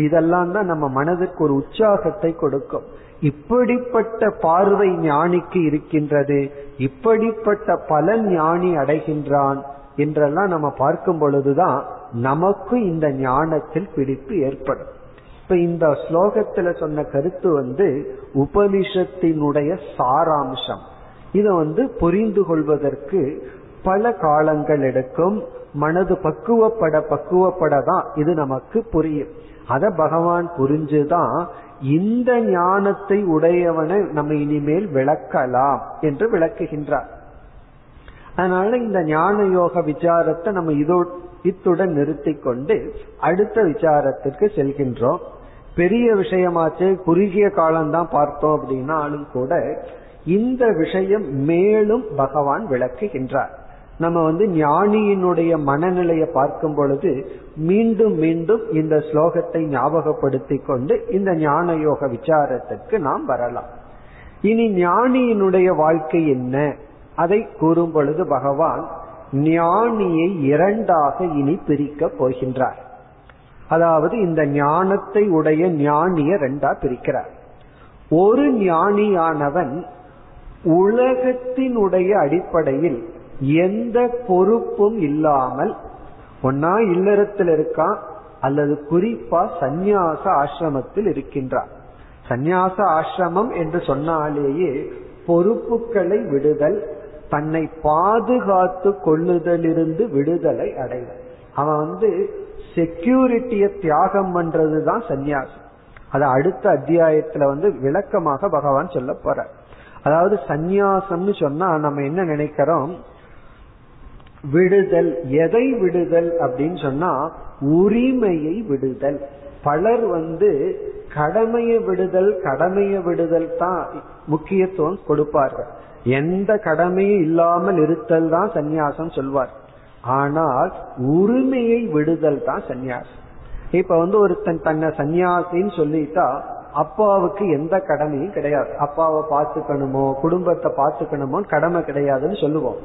இதெல்லாம் தான் நம்ம மனதுக்கு ஒரு உற்சாகத்தை கொடுக்கும். இப்படிப்பட்ட பார்வை ஞானிக்கு இருக்கின்றது இப்படிப்பட்ட பலன் ஞானி அடைகின்றான் என்றெல்லாம் நம்ம பார்க்கும் பொழுதுதான் நமக்கு இந்த ஞானத்தில் பிடிப்பு ஏற்படும். இப்ப இந்த ஸ்லோகத்துல சொன்ன கருத்து வந்து உபனிஷத்தினுடைய சாராம்சம். இதை வந்து புரிந்து கொள்வதற்கு பல காலங்கள் எடுக்கும் மனது பக்குவப்பட பக்குவப்பட தான் இது நமக்கு புரியும். அத பகவான் புரிஞ்சுதான் இந்த ஞானத்தை உடையவனை நம்ம இனிமேல் விளக்கலாம் என்று விளக்குகின்றார். அதனால இந்த ஞான யோக விசாரத்தை நம்ம இதோ இத்துடன் நிறுத்தி கொண்டு அடுத்த விசாரத்திற்கு செல்கின்றோம். பெரிய விஷயமாச்சு குறுகிய காலம்தான் பார்த்தோம் அப்படின்னாலும் கூட இந்த விஷயம் மேலும் பகவான் விளக்குகின்றார். நம்ம வந்து ஞானியினுடைய மனநிலையை பார்க்கும் பொழுது மீண்டும் மீண்டும் இந்த ஸ்லோகத்தை ஞாபகப்படுத்தி கொண்டு இந்த ஞான யோக விசாரத்துக்கு நாம் வரலாம். இனி ஞானியினுடைய வாழ்க்கை என்ன? அதை கூறும் பொழுது பகவான் ஞானியை இரண்டாக இனி பிரிக்க போகின்றார். அதாவது இந்த ஞானத்தை உடைய ஞானிய ரெண்டா பிரிக்கிறார். ஒரு ஞானியானவன் உலகத்தினுடைய அடிப்படையில் எந்த பொறுப்பும் இல்லாமல் ஒன்னா இல்லறத்தில் இருக்கான் அல்லது குறிப்பா சந்நியாச ஆசிரமத்தில் இருக்கின்றார். சந்நியாச ஆசிரமம் என்று சொன்னாலேயே பொறுப்புகளை விடுதல் தன்னை பாதுகாத்து கொள்ளுதலிருந்து விடுதலை அடைதல். அவன் வந்து செக்யூரிட்டிய தியாகம் பண்றதுதான் சந்நியாசம். அது அடுத்த அத்தியாயத்துல வந்து விளக்கமாக பகவான் சொல்ல போற அதாவது சந்நியாசம்னு சொன்னா நம்ம என்ன நினைக்கிறோம்? விடுதல். எதை விடுதல் அப்படின்னு சொன்னா உரிமையை விடுதல். பலர் வந்து கடமையை விடுதல் கடமையை விடுதல் தான் முக்கியத்துவம் கொடுப்பார்கள். எந்த கடமையும் இல்லாமல் இருத்தல் தான் சந்நியாசம் சொல்வார். ஆனால் உரிமையை விடுதல் தான் சந்நியாசம். இப்ப வந்து ஒருத்தன் தன்னை சன்னியாசின்னு சொல்லிட்டா அப்பாவுக்கு எந்த கடமையும் கிடையாது. அப்பாவை பார்த்துக்கணுமோ குடும்பத்தை பார்த்துக்கணுமோ கடமை கிடையாதுன்னு சொல்லுவோம்.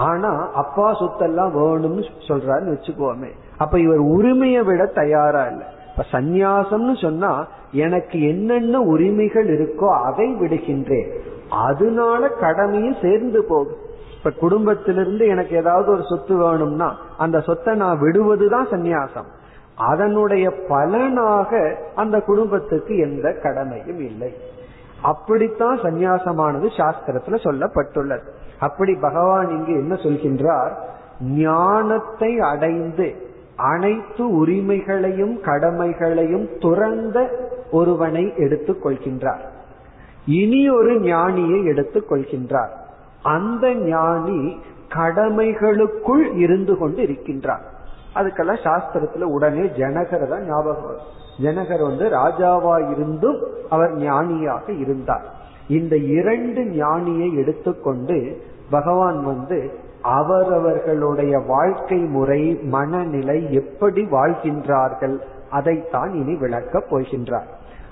ஆனா அப்பா சொத்தெல்லாம் வேணும்னு சொல்றாருன்னு வச்சுக்கோமே. அப்ப இவர் உரிமையை விட தயாரா இல்லை. இப்ப சந்நியாசம்னு சொன்னா எனக்கு என்னென்ன உரிமைகள் இருக்கோ அதை விடுகின்றேன். அதனால கடமையும் சேர்ந்து போகும். இப்ப குடும்பத்திலிருந்து எனக்கு ஏதாவது ஒரு சொத்து வேணும்னா அந்த சொத்தை நான் விடுவதுதான் சந்நியாசம். அதனுடைய பலனாக அந்த குடும்பத்துக்கு எந்த கடமையும் இல்லை. அப்படித்தான் சந்நியாசமானது சாஸ்திரத்துல சொல்லப்பட்டுள்ளது. அப்படி பகவான் இங்கு என்ன சொல்கின்றார்? ஞானத்தை அடைந்து அனைத்து உரிமைகளையும் கடமைகளையும் துறந்த ஒருவனை எடுத்துக் கொள்கின்றார். இனி ஒரு ஞானியை எடுத்துக் கொள்கின்றார். அந்த ஞானி கடமைகளுக்குள் இருந்து கொண்டு இருக்கின்றார். அதுக்கெல்லாம் சாஸ்திரத்துல உடனே ஜனகர் தான் ஞாபகம் ஜனகர் வந்து ராஜாவா இருந்தும் அவர் ஞானியாக இருந்தார். இந்த இரண்டு ஞானியை எடுத்துக்கொண்டு பகவான் வந்து அவரவர்களுடைய வாழ்க்கை முறை மனநிலை எப்படி வாழ்கின்றார்கள் அதைத்தான் இனி விளக்கப் போகின்றார்.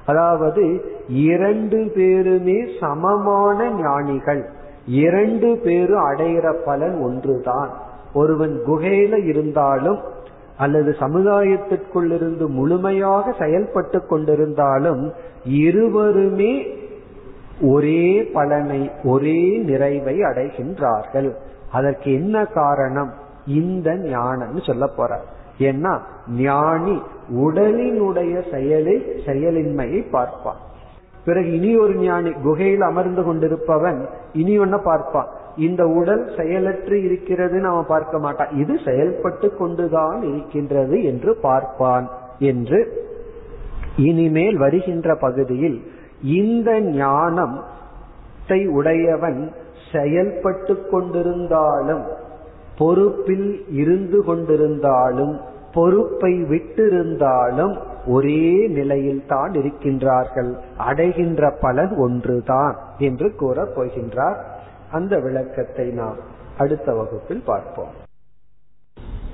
அதாவது இரண்டு பேருமே சமமான ஞானிகள். இரண்டு பேரும் அடையிற பலன் ஒன்றுதான். ஒருவன் குகையில இருந்தாலும் அல்லது சமுதாயத்திற்குள் இருந்து முழுமையாக செயல்பட்டு கொண்டிருந்தாலும் இருவருமே ஒரே பலனை ஒரே நிறைவை அடைகின்றார்கள். அதற்கு என்ன காரணம்? இந்த ஞானம்னு சொல்ல போற ஏன்னா ஞானி உடலினுடைய செயலில் செயலின்மையை பார்ப்பான். பிறகு இனி ஒரு ஞானி குகையில் அமர்ந்து கொண்டிருப்பவன் இனி ஒன்ன பார்ப்பான். இந்த உடல் செயலற்று இருக்கிறதுன்னு அவன் பார்க்க மாட்டான். இது செயல்பட்டு கொண்டுதான் இருக்கின்றது என்று பார்ப்பான் என்று இனிமேல் வருகின்ற பகுதியில் இந்த ஞானம் உடையவன் செயல்பட்டு கொண்டிருந்தாலும் பொறுப்பில் இருந்து கொண்டிருந்தாலும் பொறுப்பை விட்டிருந்தாலும் ஒரே நிலையில் தான் இருக்கின்றார்கள். அடைகின்ற பலன் ஒன்றுதான் என்று கூறப் போகின்றார். அந்த விளக்கத்தை நாம் அடுத்த வகுப்பில் பார்ப்போம்.